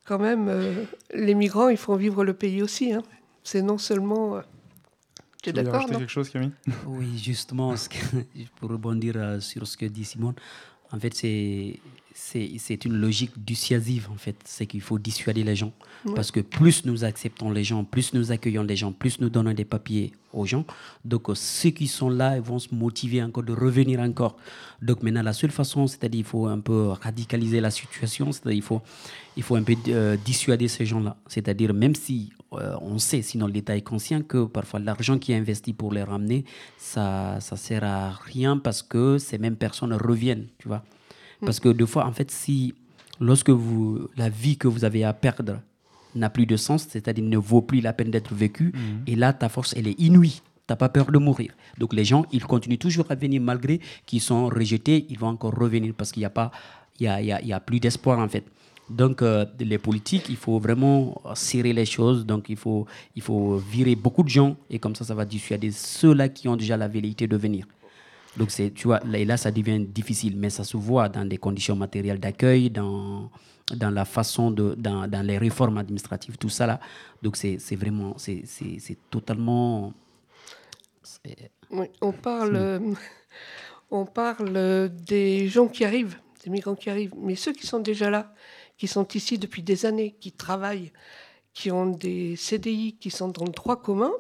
S23: quand même, euh, les migrants, ils font vivre le pays aussi. hein. C'est non seulement. euh, Tu es d'accord
S4: quelque chose, Camille? [laughs]
S22: Oui, justement, ce que- pour rebondir euh, sur ce que dit Simone, en fait, c'est c'est une logique dissuasive, en fait. C'est qu'il faut dissuader les gens.
S24: Ouais.
S22: Parce que plus nous acceptons les gens, plus nous accueillons les gens, plus nous donnons des papiers aux gens, donc euh, ceux qui sont là ils vont se motiver encore de revenir encore. Donc maintenant, la seule façon, c'est-à-dire il faut un peu radicaliser la situation, c'est-à-dire il faut, il faut un peu euh, dissuader ces gens-là. C'est-à-dire même si euh, on sait, sinon l'État est conscient que parfois l'argent qui est investi pour les ramener, ça ça sert à rien parce que ces mêmes personnes reviennent, tu vois. Parce que des fois, en fait, si lorsque vous, la vie que vous avez à perdre n'a plus de sens, c'est-à-dire ne vaut plus la peine d'être vécue,
S4: Mhm.
S22: et là, ta force, elle est inouïe. Tu n'as pas peur de mourir. Donc les gens, ils continuent toujours à venir malgré qu'ils sont rejetés, ils vont encore revenir parce qu'il n'y a, pas, il y a, il y a- il y a plus d'espoir en fait. Donc euh, les politiques, il faut vraiment serrer les choses, donc il faut, il faut virer beaucoup de gens, et comme ça, ça va dissuader ceux-là qui ont déjà la velléité de venir. Donc, c'est, tu vois, là, et là, ça devient difficile, mais ça se voit dans des conditions matérielles d'accueil, dans, dans la façon de, dans, dans les réformes administratives, tout ça là. Donc, c'est, c'est vraiment, c'est, c'est, c'est totalement.
S23: Oui, on parle, euh, [laughs] on parle des gens qui arrivent, des migrants qui arrivent, mais ceux qui sont déjà là, qui sont ici depuis des années, qui travaillent, qui ont des CDI, qui sont dans le droit commun,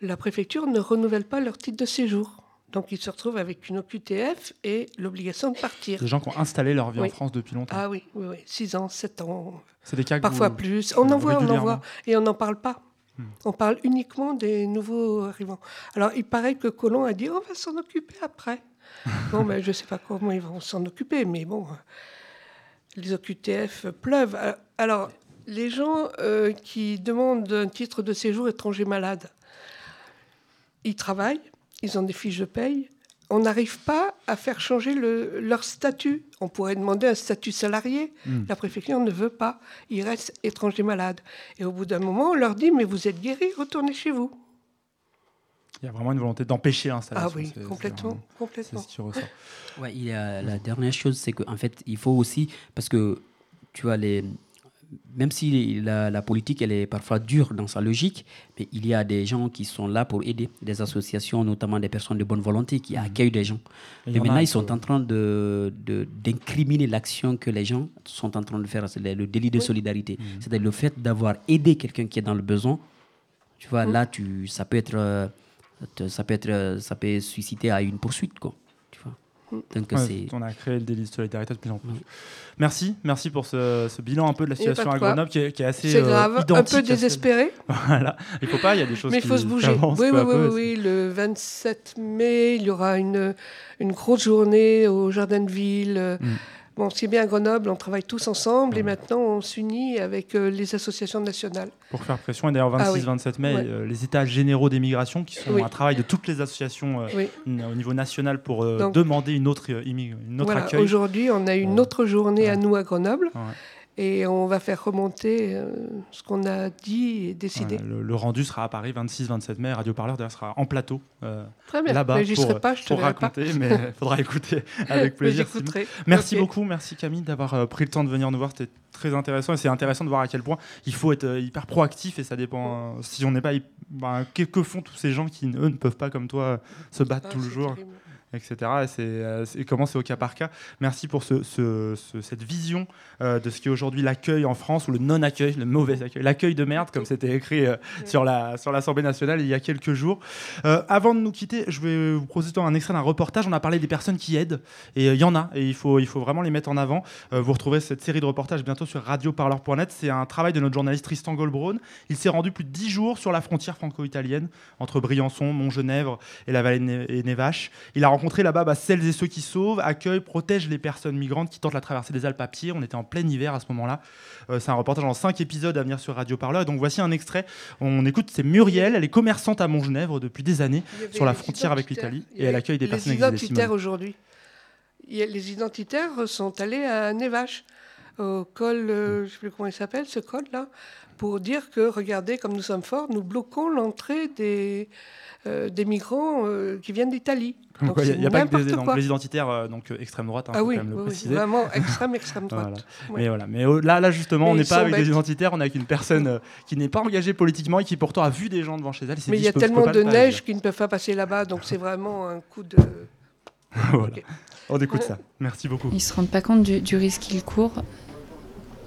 S23: la préfecture ne renouvelle pas leur titre de séjour. Donc ils se retrouvent avec une OQTF et l'obligation de partir.
S4: Des gens qui ont installé leur vie
S23: Oui.
S4: en France depuis longtemps.
S23: Ah oui, oui, oui. 6 ans, 7 ans.
S4: C'est des cas que
S23: Parfois
S4: vous-
S23: plus. On en voit, on en voit. Et on n'en parle pas.
S4: Hmm.
S23: On parle uniquement des nouveaux arrivants. Alors, il paraît que Colomb a dit on va s'en occuper après. [laughs] bon, ben, je ne sais pas comment ils vont s'en occuper, mais bon, les OQTF pleuvent. Euh, Alors, les gens euh, qui demandent un titre de séjour étranger malade, ils travaillent, ils ont des fiches de paye. On n'arrive pas à faire changer le- leur statut. On pourrait demander un statut salarié.
S4: Hmm.
S23: La préfecture ne veut pas. Ils restent étrangers malades. Et au bout d'un moment, on leur dit Mais vous êtes guéris, retournez chez vous.
S4: Il y a vraiment une volonté d'empêcher l'installation.
S23: Ah oui, complètement,
S4: vraiment-
S23: complètement.
S4: C'est ce ressort.
S22: Ouais, il y a la dernière chose, c'est qu'en fait, il faut aussi, parce que tu vois, les, même si la, la politique, elle est parfois dure dans sa logique, mais il y a des gens qui sont là pour aider, des associations, notamment des personnes de bonne volonté qui accueillent des gens.
S4: Et
S22: Mais maintenant, ils sont en train de, d'incriminer l'action que les gens sont en train de faire, c'est le, délit de solidarité. C'est-à-dire le fait d'avoir aidé quelqu'un qui est dans le besoin. Tu vois,
S23: Mm.
S22: là, tu, ça peut être, euh, ça peut être, euh, ça peut susciter à une poursuite, quoi. Tu vois. Donc
S4: Ouais,
S22: c'est
S4: On a créé le délit de solidarité de plus en plus. Merci, merci pour ce, ce bilan un peu de la situation
S23: de
S4: à. Grenoble qui est, qui est assez
S23: C'est
S4: euh,
S23: grave, un
S4: identique
S23: peu
S4: à celle-
S23: désespéré. [laughs]
S4: Voilà, il faut pas, il y a des choses
S23: Mais il
S4: qui
S23: faut se bouger. Oui, oui, oui,
S4: peu.
S23: oui, oui. Le 27 mai, il y aura une, une grosse journée au Jardin de Ville.
S4: Mm.
S23: Bon, c'est bien à Grenoble, on travaille tous ensemble et maintenant on s'unit avec euh, les associations nationales.
S4: Pour faire pression, et d'ailleurs
S23: Ah oui.
S4: 26-27 mai,
S23: Ouais.
S4: euh, les états généraux des migrations, qui sont
S23: Oui.
S4: un travail de toutes les associations euh,
S23: Oui.
S4: au niveau national pour
S23: Donc-
S4: demander une autre, une autre
S23: Voilà,
S4: accueil.
S23: Aujourd'hui, on a une autre journée à nous à Grenoble
S4: Ouais.
S23: Et on va faire remonter euh, ce qu'on a dit et décidé.
S4: Voilà, le, le rendu sera à Paris 26-27 mai. Radio Parleur d'ailleurs sera en plateau. euh,
S23: Très bien.
S4: Là-bas pour,
S23: serai pas, je te verrai pas.
S4: raconter, mais [laughs] il faudra écouter avec plaisir. Merci beaucoup, merci Camille d'avoir euh, pris le temps de venir nous voir. C'était très intéressant et c'est intéressant de voir à quel point il faut être euh, hyper proactif et ça dépend. si on n'est pas, ben, que, font tous ces gens qui eux ne peuvent pas comme toi se battre
S23: Ah,
S4: tout le jour
S23: terrible.
S4: Etc. Et, euh, et comment c'est au cas par cas. Merci pour ce, ce- ce- cette vision euh, de ce qui est aujourd'hui l'accueil en France, ou le non-accueil, le mauvais accueil, l'accueil de merde, comme c'était écrit euh, sur, la, sur l'Assemblée nationale il y a quelques jours. Euh, avant de nous quitter, je vais vous proposer un extrait d'un reportage. On a parlé des personnes qui aident, et il y en a, et il faut, il faut vraiment les mettre en avant. Vous retrouvez cette série de reportages bientôt sur radioparleur.net. C'est un travail de notre journaliste Tristan Goldbraun. Il s'est rendu plus de 10 jours sur la frontière franco-italienne, entre Briançon, Montgenèvre et la vallée de Nevache. Il a rencontré là-bas bah, celles et ceux qui sauvent, accueillent, protègent les personnes migrantes qui tentent la traversée des Alpes à pied. On était en plein hiver à ce moment-là. Euh, c'est un reportage en 5 épisodes à venir sur Radio Parleur. Et donc voici un extrait. On écoute, c'est Muriel. Elle est commerçante à Montgenèvre depuis des années sur la
S23: les
S4: frontière avec
S23: identitaires.
S4: l'Italie. Et elle accueille des
S23: les
S4: personnes exilées.
S23: identitaires
S4: Simone.
S23: aujourd'hui. Les identitaires sont allés à Nevache, au col, euh, je ne sais plus comment il s'appelle, ce col-là, pour dire que, regardez, comme nous sommes forts, nous bloquons l'entrée des, euh, des migrants euh, qui viennent d'Italie.
S4: Il n'y a, pas que des, donc, les identitaires euh, donc extrême droite, hein,
S23: Ah
S4: faut
S23: oui,
S4: quand même le
S23: oui, oui,
S4: préciser.
S23: vraiment [laughs] extrême, extrême droite.
S4: Voilà.
S23: Ouais.
S4: Mais voilà. Mais là, là justement,
S23: Mais
S4: on n'est pas avec des identitaires, on est avec une personne euh, qui n'est pas engagée politiquement et qui pourtant a vu des gens devant chez elle.
S23: Mais il y a tellement de neige qu'ils ne peuvent pas passer là-bas, donc c'est vraiment un coup de... [laughs]
S4: voilà. On écoute ça. Merci beaucoup.
S24: Ils se rendent pas compte du, du risque qu'ils courent.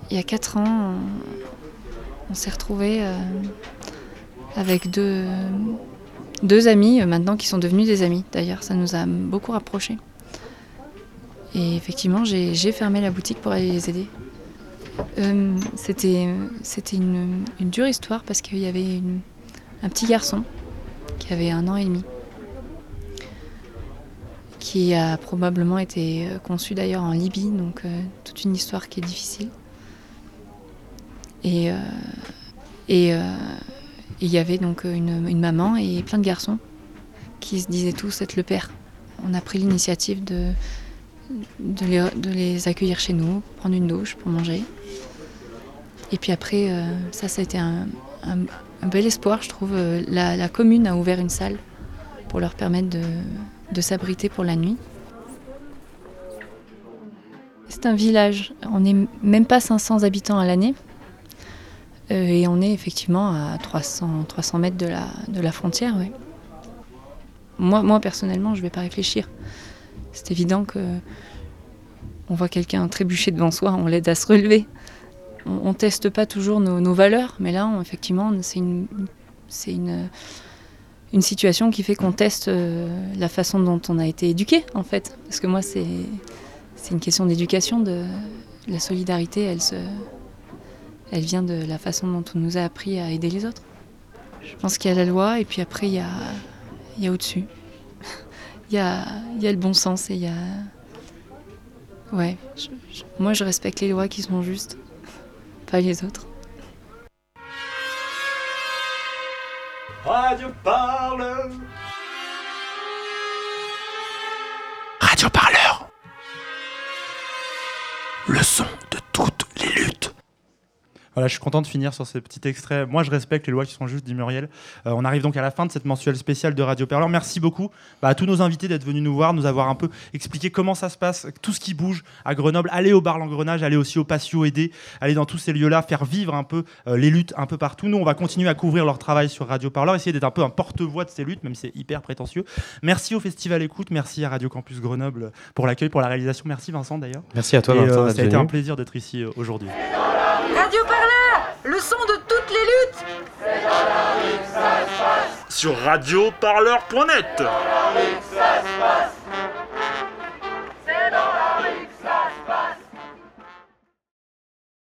S24: Il y a 4 ans, on, s'est retrouvés euh, avec deux, deux amis, euh, maintenant qui sont devenus des amis. D'ailleurs, ça nous a beaucoup rapprochés. Et effectivement, j'ai fermé la boutique pour aller les aider. Euh, C'était une, dure histoire parce qu'il y avait un petit garçon qui avait un an et demi qui a probablement été euh, conçu d'ailleurs en Libye, donc toute une histoire qui est difficile. Et euh, euh, il y avait donc une, maman et plein de garçons qui se disaient tous être le père. On a pris l'initiative de, de, les, accueillir chez nous, prendre une douche pour manger. Et puis après, euh, ça, ça a été un, bel espoir, je trouve. La, la commune a ouvert une salle pour leur permettre de, de s'abriter pour la nuit. C'est un village. On n'est même pas 500 habitants à l'année. Euh, et on est effectivement à 300, 300 mètres de la, frontière. Moi, moi, personnellement, je ne vais pas réfléchir. C'est évident que on voit quelqu'un trébucher devant soi, on l'aide à se relever. On, ne teste pas toujours nos, valeurs, mais là, on- effectivement, c'est une, une, situation qui fait qu'on teste euh, la façon dont on a été éduqué, en fait. Parce que moi, c'est une question d'éducation. De, la solidarité, elle, se, elle vient de la façon dont on nous a appris à aider les autres. Je pense qu'il y a la loi, et puis après, il y a, il y a au-dessus. [laughs] Il y a, il y a le bon sens et il y a. Ouais, je- je- moi je respecte les lois qui sont justes, [laughs] pas les autres.
S25: Radio Parleur.
S2: Radio Parleur. Le son de toutes les luttes.
S4: Voilà, je suis content de finir sur ce petit extrait. Moi, je respecte les lois qui sont justes, dit Muriel. Euh, on arrive donc à la fin de cette mensuelle spéciale de Radio Parleur. Merci beaucoup bah, à tous nos invités d'être venus nous voir, nous avoir un peu expliqué comment ça se passe, tout ce qui bouge à Grenoble. Allez au bar L'Engrenage, allez aussi au Patio aider, allez dans tous ces lieux-là, faire vivre un peu euh, les luttes un peu partout. Nous, on va continuer à couvrir leur travail sur Radio Parleur, essayer d'être un peu un porte-voix de ces luttes, même si c'est hyper prétentieux. Merci au Festival Écoute, merci à Radio Campus Grenoble pour l'accueil, pour la réalisation. Merci Vincent d'ailleurs.
S26: Merci à toi,
S4: Et,
S26: Vincent,
S4: euh, ça a été
S26: venu.
S4: un plaisir d'être ici aujourd'hui.
S3: Radio Parleur, le son de toutes les luttes.
S2: Sur radioparleur.net.
S3: ça se passe.